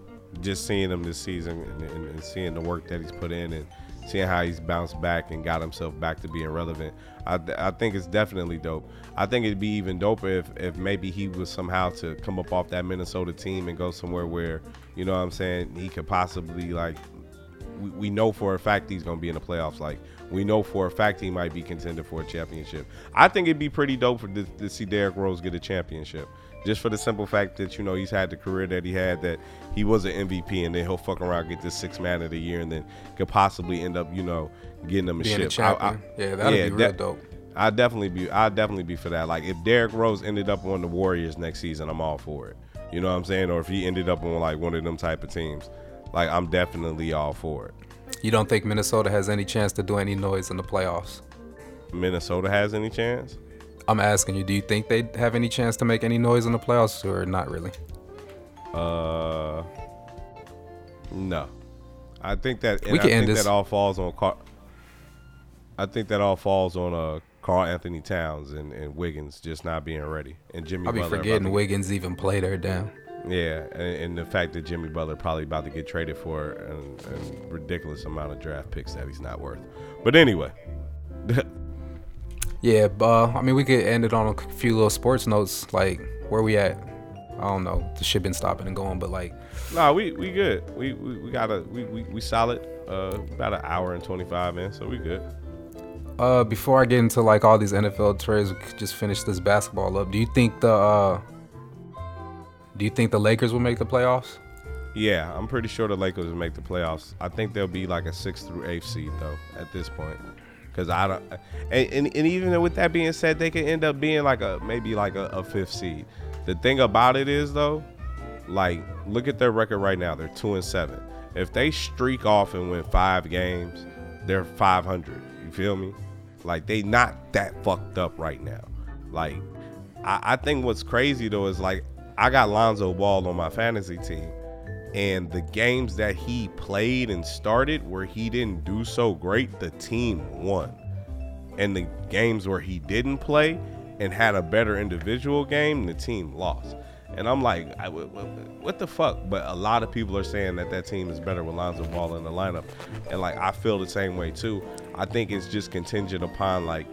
just seeing him this season and, and, and seeing the work that he's put in and seeing how he's bounced back and got himself back to being relevant, I, I think it's definitely dope. I think it'd be even doper if, if maybe he was somehow to come up off that Minnesota team and go somewhere where, you know what I'm saying, he could possibly like we, we know for a fact he's to be in the playoffs. Like we know for a fact he might be contender for a championship. I think it'd be pretty dope for to, to see Derrick Rose get a championship, just for the simple fact that you know he's had the career that he had, that he was an MVP, and then he'll fuck around get this six man of the year, and then could possibly end up you know getting them a Being ship. I- I- Yeah, that'd be real that- dope. I'd definitely be I'd definitely be for that. Like if Derrick Rose ended up on the Warriors next season, I'm all for it. You know what I'm saying? Or if he ended up on like one of them type of teams, like I'm definitely all for it. You don't think Minnesota has any chance to do any noise in the playoffs? Minnesota has any chance? I'm asking you, do you think they have any chance to make any noise in the playoffs or not really? Uh, no. I think that We can I end think this. that all falls on Car- I think that all falls on uh Carl Anthony Towns and, and Wiggins just not being ready, and Jimmy. I'll be Butler forgetting Wiggins even played her down. Yeah, and, and the fact that Jimmy Butler probably about to get traded for an, an ridiculous amount of draft picks that he's not worth. But anyway, Yeah, but uh, I mean, we could end it on a few little sports notes. Like, where we at? I don't know. The shit been stopping and going, but like, nah, we we good. We we, we got a we, we we solid. Uh, about an hour and twenty five in, so we good. Uh, before I get into like all these NFL trades, we could just finish this basketball up. Do you think the uh, do you think the Lakers will make the playoffs? Yeah, I'm pretty sure the Lakers will make the playoffs. I think they'll be like a six through eighth seed though at this point, because I don't. And, and, and even with that being said, they could end up being like a maybe like a, a fifth seed. The thing about it is though, like look at their record right now. They're two and seven. If they streak off and win five games, they're 500. You feel me? Like they not that fucked up right now. Like I, I think what's crazy though is like I got Lonzo Ball on my fantasy team, and the games that he played and started where he didn't do so great, the team won. And the games where he didn't play and had a better individual game, the team lost. And I'm like, I, what, the fuck? But a lot of people are saying that that team is better with Lonzo Ball in the lineup, and like I feel the same way too. I think it's just contingent upon like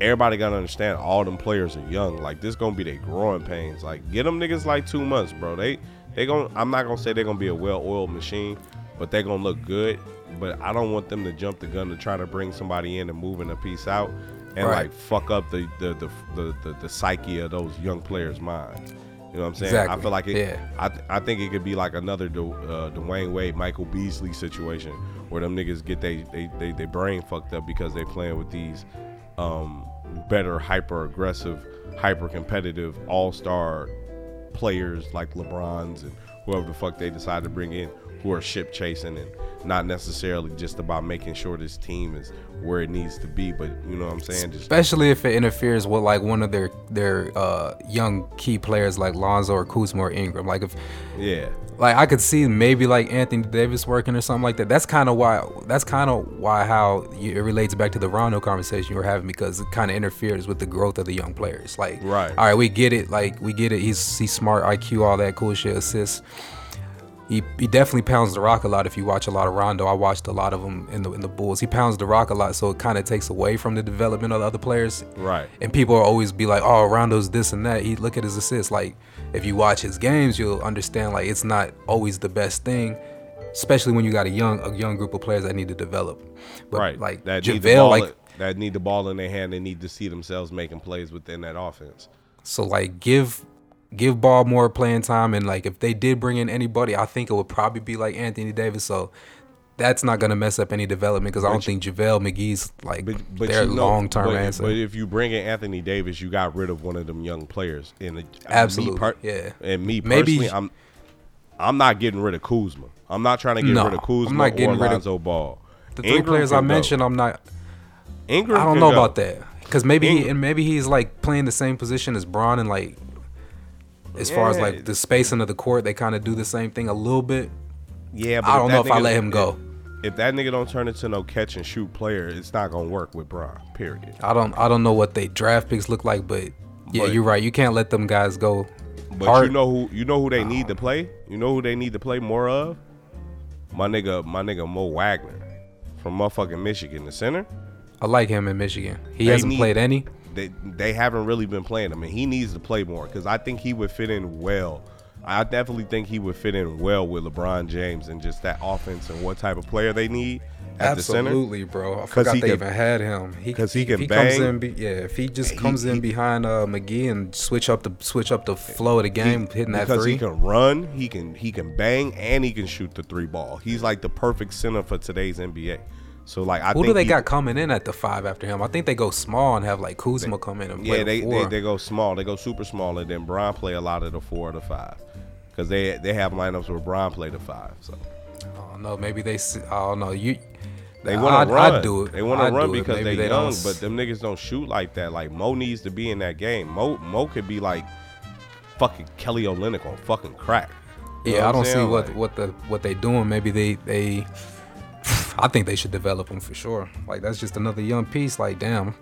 everybody gotta understand all them players are young. Like this gonna be their growing pains. Like get them niggas like two months, bro. They they gonna I'm not gonna say they're gonna be a well oiled machine, but they gonna look good. But I don't want them to jump the gun to try to bring somebody in and moving a piece out and Right. like fuck up the the, the the the the psyche of those young players' minds. You know what I'm saying? Exactly. I feel like it. Yeah. I, th- I think it could be like another Du- uh, Dwyane Wade, Michael Beasley situation where them niggas get they they, they, they brain fucked up because they playing with these um, better, hyper aggressive, hyper competitive all star players like LeBrons and whoever the fuck they decide to bring in who are ship chasing and not necessarily just about making sure this team is where it needs to be, but you know what I'm saying? Just Especially if it interferes with like one of their their uh, young key players like Lonzo or Kuzma or Ingram. Like if yeah. like I could see maybe like Anthony Davis working or something like that. That's kind of why. That's kind of why how you, it relates back to the Rondo conversation you were having because it kind of interferes with the growth of the young players. Like, Right. all right, we get it. Like, we get it. He's he's smart, IQ, all that cool shit, assists. He, he definitely pounds the rock a lot. If you watch a lot of Rondo, I watched a lot of him in the in the Bulls. He pounds the rock a lot, so it kind of takes away from the development of the other players. Right. And people always be like, "Oh, Rondo's this and that." He look at his assists. Like, if you watch his games, you'll understand like it's not always the best thing, especially when you got a young a young group of players that need to develop. But right. like that need the JaVale, ball, like that need the ball in their hand. They need to see themselves making plays within that offense. so like give give ball more playing time and like if they did bring in anybody, I think it would probably be like Anthony Davis. So. That's not gonna mess up any development because I don't think JaVale McGee's like But, but their you know, long term but, answer. But if you bring in Anthony Davis, you got rid of one of them young players. And uh, the- Absolutely, me per- yeah. And me Maybe- personally, I'm I'm not getting rid of Kuzma. I'm not trying to get No, rid of Kuzma I'm not or getting rid of- Ball. the three Ingram players I can go. mentioned, I'm not. Ingram I don't know go. about that because maybe he, and maybe he's like playing the same position as Bron and like as far as like the spacing of the court, they kind of do the same thing a little bit. Yeah, but I don't know if I let him go. If, that nigga don't turn into no catch and shoot player, it's not gonna work with Bron. Period. I don't I don't know what they draft picks look like, but yeah, But- you're right. You can't let them guys go. But hard. you know who you know who they need to play? You know who they need to play more of? My nigga, my nigga Mo Wagner from motherfucking Michigan, the center. I like him in Michigan. He They hasn't need- played any. They they haven't really been playing him, and he needs to play more because I think he would fit in well. I definitely think he would fit in well with LeBron James and just that offense and what type of player they need at the center. Absolutely, bro. I forgot he they can- even had him. He 'cause he if can he comes in, be, yeah. If he just He- comes in he- behind uh, McGee and switch up the switch up the flow of the game, hitting that because three. he can run, he can he can bang, and he can shoot the three ball. He's like the perfect center for today's NBA. So like I Who think do they he- got coming in at the five after him? I think they go small and have like Kuzma come in and play Yeah, they, the they they go small. They go super small, and then Brian play a lot of the four or the five, because they they have lineups where Brian play the five. So I don't know. Maybe they. I don't know. You. They want to run. I'd do it. They want to run because they they don't young, but them niggas don't shoot like that. Like Mo needs to be in that game. Mo Mo could be like fucking Kelly Olynyk on fucking crack. You Yeah, I don't see what Like, what the what they doing. Maybe they they. I think they should develop him for sure. Like that's just another young piece. Like damn,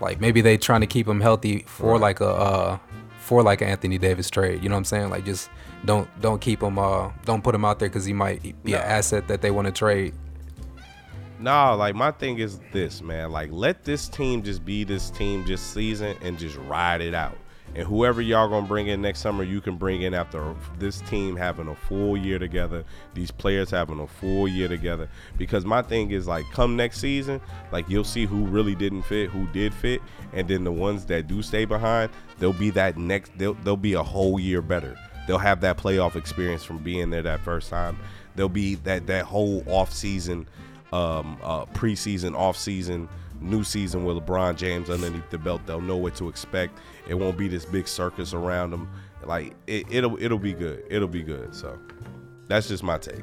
like maybe they trying to keep him healthy for like a uh for like an Anthony Davis trade. You know what I'm saying? Like just don't don't keep him uh don't put him out there because he might be Nah. an asset that they want to trade. Nah, like my thing is this, man. Like let this team just be this team just season and just ride it out. And whoever y'all gonna bring in next summer, you can bring in after this team having a full year together. These players having a full year together. Because my thing is like, come next season, like you'll see who really didn't fit, who did fit, and then the ones that do stay behind, they'll be that next. They'll they'll be a whole year better. They'll have that playoff experience from being there that first time. They'll be that that whole off season um, uh, preseason, off season, new season with LeBron James underneath the belt. They'll know what to expect. It won't be this big circus around them. Like it, it'll it'll be good. It'll be good. So that's just my take.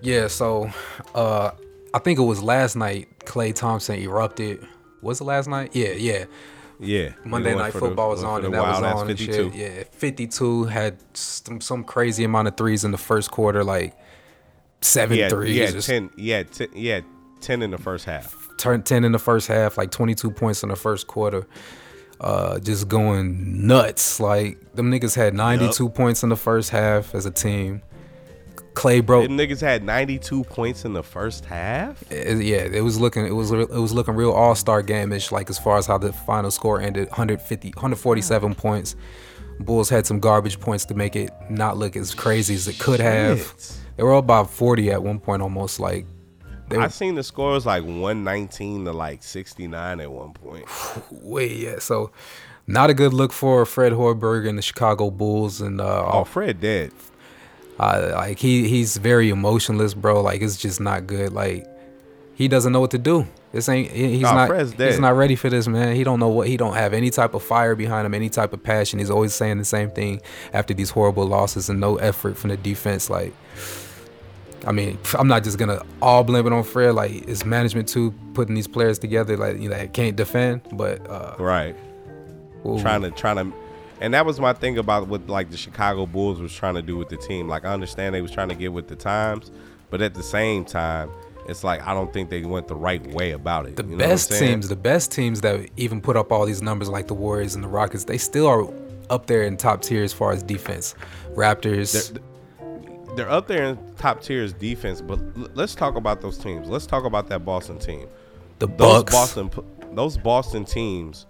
Yeah, so uh I think it was last night Klay Thompson erupted. Was it last night? Yeah, yeah. Yeah. Monday Night for the- Football was on, and that was on and shit. Yeah, 52 had some, some crazy amount of threes in the first quarter, like seven yeah, threes. had just ten. Yeah, had ten, ten in the first half. turned 10 in the first half, like 22 points in the first quarter. Uh, just going nuts. Like them niggas had 92 points in the first half as a team. Klay broke. Them niggas had 92 points in the first half. it- yeah, it was looking it was it was looking real all star game ish. Like as far as how the final score ended, 150, 147 points. Bulls had some garbage points to make it not look as crazy as it could have. They were about 40 at one point, almost like they were, I seen the score was like 119 to like 69 at one point. way yeah. So not a good look for Fred Hoiberg and the Chicago Bulls, and uh, Oh, Fred dead. uh, like he he's very emotionless, bro. Like it's just not good. Like he doesn't know what to do. This ain't he's Nah, not he's not ready for this, man. He don't know what he don't have any type of fire behind him, any type of passion. He's always saying the same thing after these horrible losses and no effort from the defense. Like I mean, I'm not just gonna all blame it on Fred. Like it's management too putting these players together like you know that can't defend, but uh Right. ooh, trying to trying to and that was my thing about what like the Chicago Bulls was trying to do with the team. Like I understand they was trying to get with the times, but at the same time, it's like I don't think they went the right way about it. the You know best teams, the best teams that even put up all these numbers like the Warriors and the Rockets, they still are up there in top tier as far as defense. Raptors, They're, they're up there in top tiers defense, but l- let's talk about those teams. Let's talk about that Boston team. the Those Bucks. Boston those Boston teams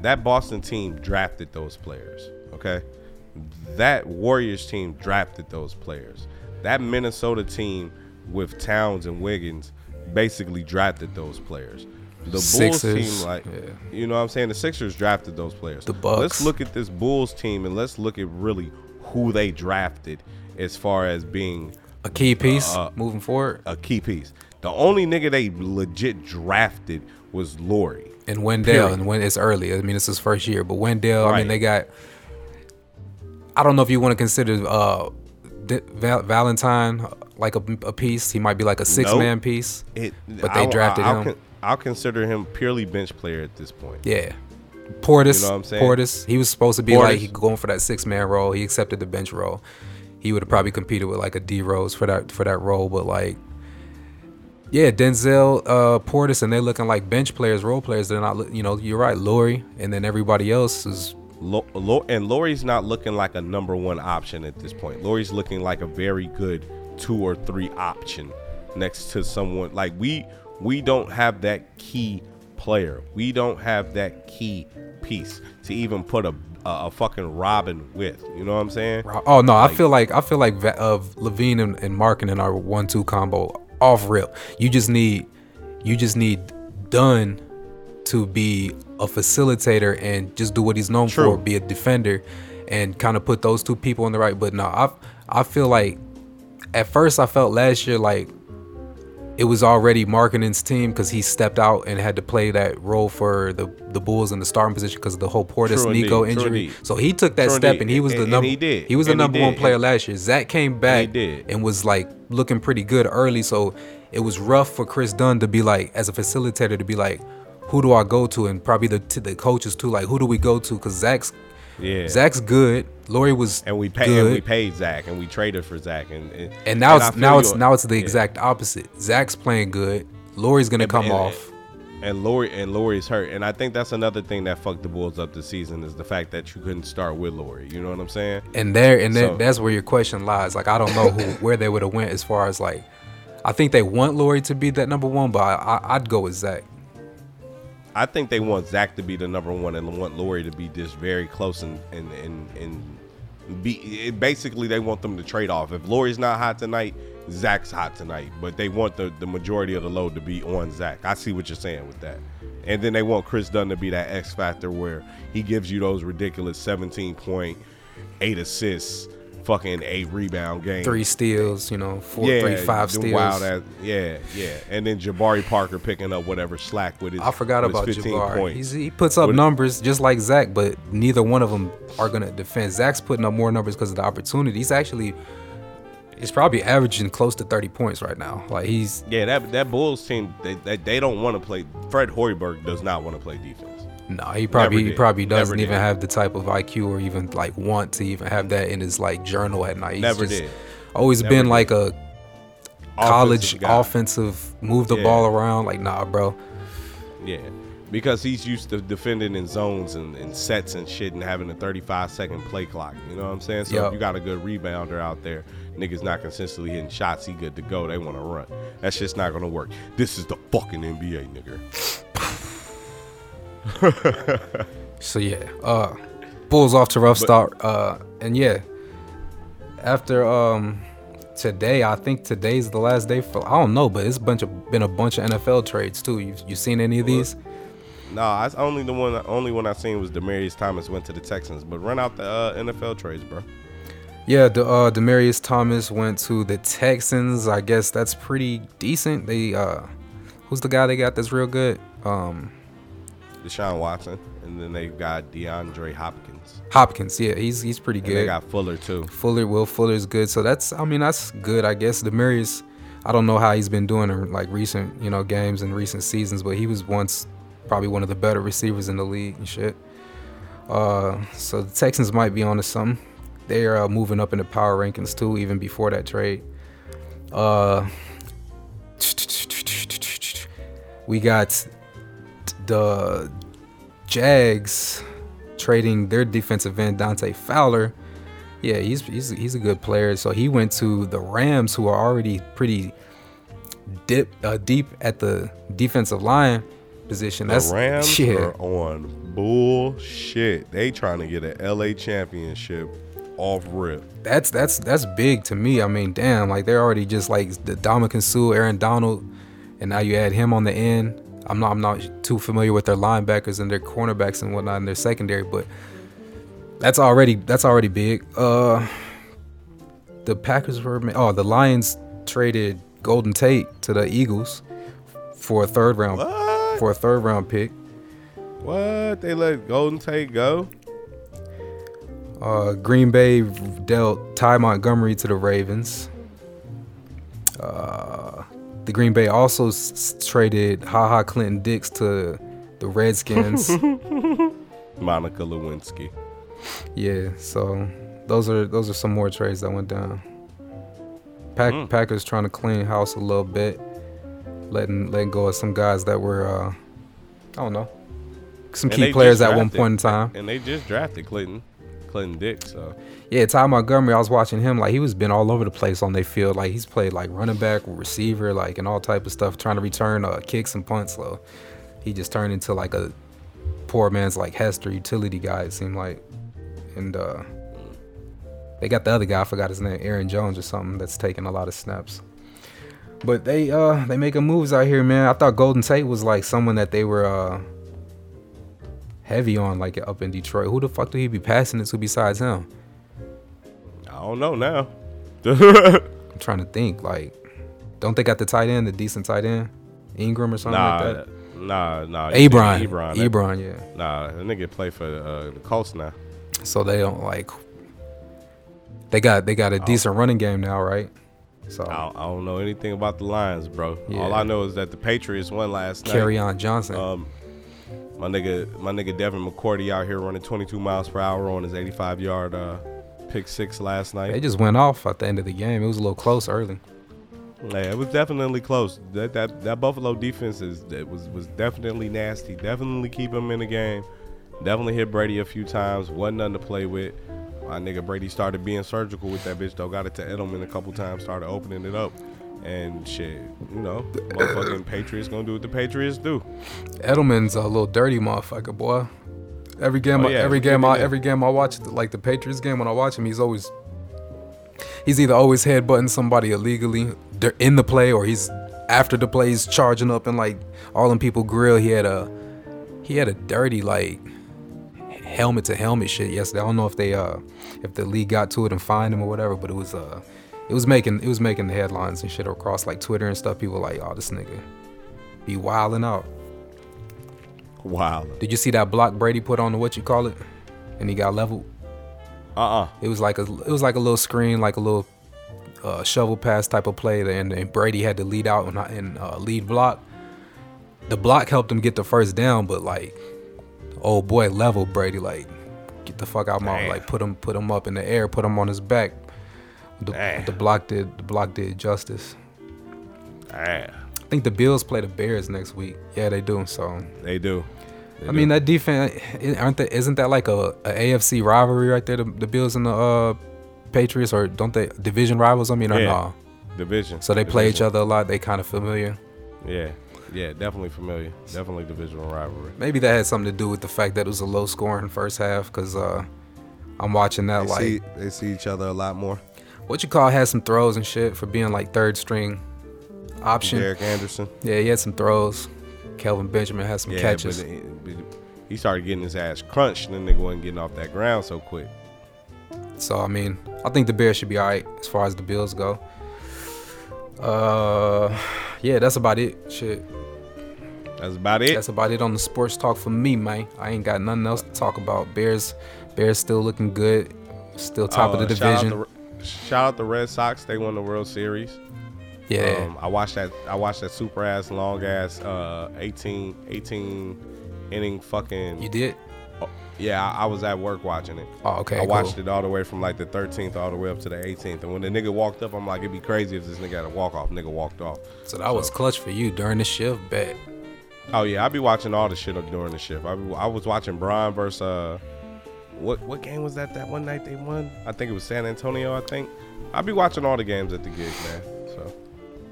that Boston team drafted those players, okay? That Warriors team drafted those players. That Minnesota team with Towns and Wiggins basically drafted those players. The Bulls Sixers, team like yeah. you know what I'm saying? The Sixers drafted those players. The Bucks. Let's look at this Bulls team and let's look at really who they drafted as far as being a key piece uh, moving forward. a key piece. The only nigga they legit drafted was Lauri. And Wendell, period. and when it's early, I mean it's his first year, but Wendell, I mean they got. I don't know if you want to consider uh, Val- Valentine like a, a piece. He might be like a six man piece. It, But they drafted I'll, him. con- I'll consider him purely bench player at this point. Yeah. Portis, You know what I'm saying? Portis, he was supposed to be Portis. like going for that six man role. He accepted the bench role. He would have probably competed with like a D Rose for that for that role, but like yeah, Denzel, uh, Portis, and they're looking like bench players, role players. They're not, you know, you're right, Lauri, and then everybody else is Lo- Lo- and Lauri's not looking like a number one option at this point. Lauri's looking like a very good two or three option next to someone like we we don't have that key player. We don't have that key piece to even put a a, a fucking Robin with. You know what I'm saying? Oh no, I feel like I feel like Va- of LaVine and, Mark and Markin in our one-two combo off rip. You just need you just need Dunn to be a facilitator and just do what he's known True. for, be a defender, and kind of put those two people in the right. But no, I I feel like at first I felt last year like it was already Markkanen's team because he stepped out and had to play that role for the the Bulls in the starting position because of the whole Portis True Nico indeed, injury. So he took that True step indeed. and he was the And- and number. he. He was the And number one player last year. Zach came back and was like looking pretty good early. So it was rough for Kris Dunn to be like, as a facilitator, to be like, who do I go to? And probably the the coaches too, like, who do we go to? Because Zach's Yeah. Zach's good. Lauri was and we paid and we paid Zach and we traded for Zach and and, And now I it's now it's now it's the yeah. exact opposite. Zach's playing good. Lauri's gonna And- come and- off. and Lauri and Lauri's hurt and I think that's another thing that fucked the Bulls up this season is the fact that you couldn't start with Lauri. You know what I'm saying? And there and So- that's where your question lies. Like I don't know who where they would have went as far as like I think they want Lauri to be that number one, but I, I, I'd go with Zach. I think they want Zach to be the number one and want Lauri to be just very close and and and, and be basically they want them to trade off. If Lauri's not hot tonight, Zach's hot tonight. But they want the, the majority of the load to be on Zach. I see what you're saying with that. And then they want Kris Dunn to be that X factor where he gives you those ridiculous 17 point, eight assists, fucking eight rebound game, Three steals, you know, four, three, five steals. Wild ass, yeah, yeah. And then Jabari Parker picking up whatever slack with his I forgot about 15 Jabari. points. He's, he puts up numbers just like Zach, but neither one of them are gonna defend. Zach's putting up more numbers because of the opportunity. He's actually he's probably averaging close to 30 points right now. Like he's Yeah, that that Bulls team, they they, they don't want to play. Fred Hoiberg does not want to play defense. No, he probably he probably doesn't even have the type of IQ or even like want to even have that in his like journal at night. He's Never just did. Always Never been did. like a college Offensive offensive, move the Yeah. ball around. Like nah, bro. Yeah, because he's used to defending in zones and, and sets and shit and having a 35 second play clock. You know what I'm saying? So Yup. if you got a good rebounder out there, niggas not consistently hitting shots, he good to go. They want to run. That's just not gonna work. This is the fucking NBA, nigga. So yeah, uh, Bulls off to rough start. Uh, and yeah, after um today, I think today's the last day for I don't know, but it's a bunch of been a bunch of NFL trades too. You you seen any of these? Nah, that's only the one. Only one I seen was Demaryius Thomas went to the Texans. But run out the uh, NFL trades, bro. Yeah, the uh, Demaryius Thomas went to the Texans. I guess that's pretty decent. They uh, who's the guy they got that's real good? Um, Deshaun Watson, and then they've got DeAndre Hopkins. Hopkins. Yeah, he's he's pretty And they good. got Fuller too. Fuller, Will Fuller's good. So that's, I mean, that's good, I guess. Demaryius, I don't know how he's been doing in like recent, you know, games and recent seasons, but he was once probably one of the better receivers in the league and shit. Uh, so the Texans might be on to something. They are uh, moving up in the power rankings too, even before that trade. Uh, we got the Jags trading their defensive end Dante Fowler. Yeah, he's he's he's a good player. So he went to the Rams, who are already pretty dip uh, deep at the defensive line position. The That's Rams yeah. are on bullshit. They trying to get an LA championship off rip. that's that's that's big to me. I mean, damn, like they're already just like the Ndamukong Suh, Aaron Donald, and now you add him on the end. I'm not I'm not too familiar with their linebackers and their cornerbacks and whatnot in their secondary, but that's already that's already big. Uh, the Packers were oh the Lions traded Golden Tate to the Eagles for a third round What? for a third round pick. What? They let Golden Tate go? Uh, Green Bay dealt Ty Montgomery to the Ravens. Uh, the Green Bay also s- s- traded Ha Ha Clinton Dix to the Redskins. Monica Lewinsky. yeah, so those are those are some more trades that went down. Pack, Mm. Packers trying to clean house a little bit, letting letting go of some guys that were uh, I don't know, some And key players at one point in time. And they just drafted Clinton, Clinton Dix. So Yeah, Ty Montgomery, I was watching him like he was been all over the place on their field. Like he's played like running back, receiver, like and all type of stuff, trying to return uh, kicks and punts. So he just turned into like a poor man's like Hester utility guy. It seemed like, and uh, they got the other guy. I forgot his name, Aaron Jones or something. That's taking a lot of snaps. But they uh they making moves out here, man. I thought Golden Tate was like someone that they were uh heavy on, like up in Detroit. Who the fuck do he be passing it to besides him? I don't know now. I'm trying to think. Like, Don't they got the tight end, the decent tight end, Ingram or something Nah, like that? nah, nah. Ebron, Ebron. Ebron, yeah. Nah, that nigga play for uh, the Colts now. So they don't like. They got they Oh. got a decent running game now, right? So I don't, I don't know anything about the Lions, bro. Yeah. All I know is that the Patriots won last night. Kerryon Johnson. Um, my nigga, my nigga Devin McCourty out here running 22 miles per hour on his 85 yard uh, pick six last night. they just went off at the end of the game. It was a little close early. Yeah, it was definitely close. That that, that Buffalo defense is it was was definitely nasty. Definitely keep him in the game. Definitely hit Brady a few times. Wasn't nothing to play with. My nigga Brady started being surgical with that bitch though. Got it to Edelman a couple times. Started opening it up. And shit, you know, motherfucking Patriots gonna do what the Patriots do. Edelman's a little dirty motherfucker, boy. Every game, Oh, I yeah, every game, I, every game I watch, like the Patriots game, when I watch him, he's always, he's either always headbutting somebody illegally in the play, or he's after the play, he's charging up and like all them people grill. He had a, he had a dirty like helmet to helmet shit yesterday. I don't know if they, uh, if the league got to it and fined him or whatever, but it was, uh, it was making, it was making the headlines and shit across like Twitter and stuff. People like, oh, this nigga be wilding out. Wow. Did you see that block Brady put on the what you call it? And he got leveled. Uh uh It was like a it was like a little screen, like a little uh, shovel pass type of play, and, and Brady had to lead out and, and uh, lead block. The block helped him get the first down, but like, oh boy, level Brady like, get the fuck out my like put him put him up in the air, put him on his back. The, Damn. the block did the block did justice. Damn. I think the Bills play the Bears next week. Yeah, they do. So They do. They I do. mean that defense i- aren't that isn't that like a, a AFC rivalry right there? The, the Bills and the uh, Patriots or don't they division rivals? I mean, or Yeah. no? division. So they play each other a lot. They kind of familiar. Yeah. Yeah, definitely familiar. Definitely divisional rivalry. Maybe that had something to do with the fact that it was a low scoring first half. Because uh, I'm watching that They like see they see each other a lot more. What you call had some throws and shit for being like third string option. Derek Anderson. Yeah, he had some throws. Kelvin Benjamin had some Yeah, catches. but, but he started getting his ass crunched, and then nigga wasn't getting off that ground so quick. So I mean, I think the Bears should be alright as far as the Bills go. Uh, yeah, that's about it. Shit, That's about it. that's about it on the sports talk for me, man. I ain't got nothing else to talk about. Bears, Bears still looking good, still top of Uh, the shout out division. Shout out the Red Sox. They won the World Series. yeah, Um, I watched that. I watched that super ass long ass uh, 18, 18 inning fucking. you did. Yeah, I, I was at work watching it. Oh, okay, I watched cool. it all the way from like the 13th all the way up to the 18th. And when the nigga walked up, I'm like, it'd be crazy if this nigga had a walk off. Nigga walked off. So that was clutch for you during the shift. Bet. Oh yeah, I be watching all the shit up during the shift. I, be, I was watching Brian versus uh, what what game was that? That one night they won. I think it was San Antonio. I think. I'll be watching all the games at the gig, man. So,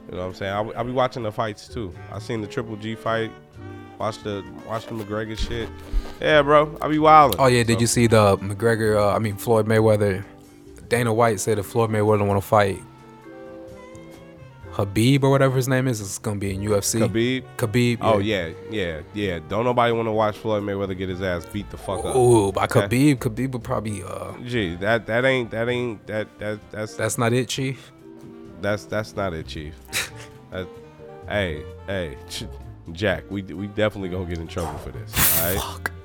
you know what I'm saying. I, I be watching the fights too. I seen the Triple G fight. Watch the watch the McGregor shit. Yeah, bro. I be wilding. Oh yeah, did you see the McGregor? Uh, I mean Floyd Mayweather. Dana White said if Floyd Mayweather want to fight Habib or whatever his name is, is gonna be in UFC. Khabib. Khabib. Oh yeah, yeah, yeah. Don't nobody want to watch Floyd Mayweather get his ass beat the fuck up. Ooh, by Okay. Khabib. Khabib would probably. Uh, Gee, that that ain't that ain't that that that's that's not it, Chief. That's that's not it, Chief. That- hey, hey, Ch- Jack, we we definitely gonna get in trouble for this. All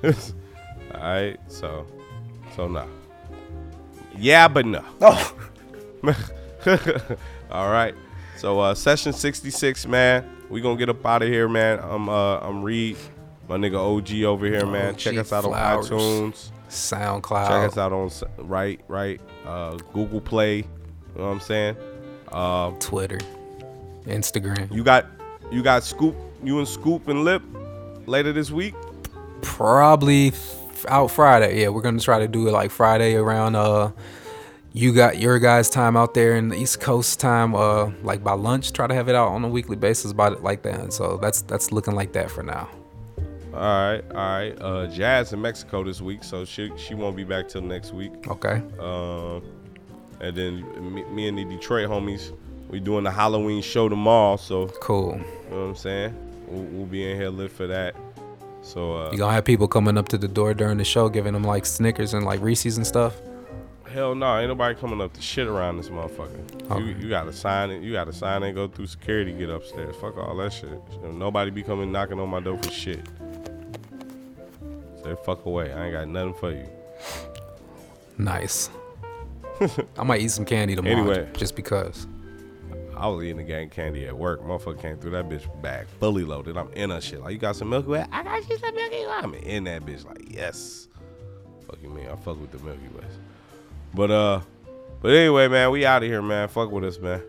right. all right. So, so no. Yeah, but no. Oh. all right. So uh session 66, man. We gonna get up out of here, man. I'm uh I'm Reed, my nigga OG over here, man. OG Check us out Flowers. on iTunes. SoundCloud. Check us out on right, right, uh Google Play. You know what I'm saying? Uh, Twitter, Instagram. You got you got Scoop, you and Scoop and Lip later this week. Probably f- out Friday. Yeah, we're gonna try to do it like Friday around uh you got your guys' time out there in the East Coast time, uh like by lunch. Try to have it out on a weekly basis about it like that. So that's that's looking like that for now. All right, all right. Uh, Jazz in Mexico this week, so she she won't be back till next week. Okay. Um, and then me, me and the Detroit homies, we doing the Halloween show tomorrow. So Cool. you know what I'm saying. We'll, we'll be in here lit for that. So uh, You gonna have people coming up to the door during the show giving them like Snickers and like Reese's and stuff. Hell no, ain't nobody coming up to shit around this motherfucker. You, Okay. you gotta sign it. You gotta sign it. Go through security. Get upstairs. Fuck all that shit. Nobody be coming knocking on my door for shit. Say fuck away. I ain't got nothing for you. Nice. I might eat some candy tomorrow. Anyway. just because. I was eating the gang candy at work. Motherfucker came through that bitch bag fully loaded. I'm in a shit. Like, you got some Milky Way? I got you some Milky Way. I'm in that bitch. Like, yes. Fuck you, man. I fuck with the Milky Ways. But, uh, but anyway, man, we out of here, man. Fuck with us, man.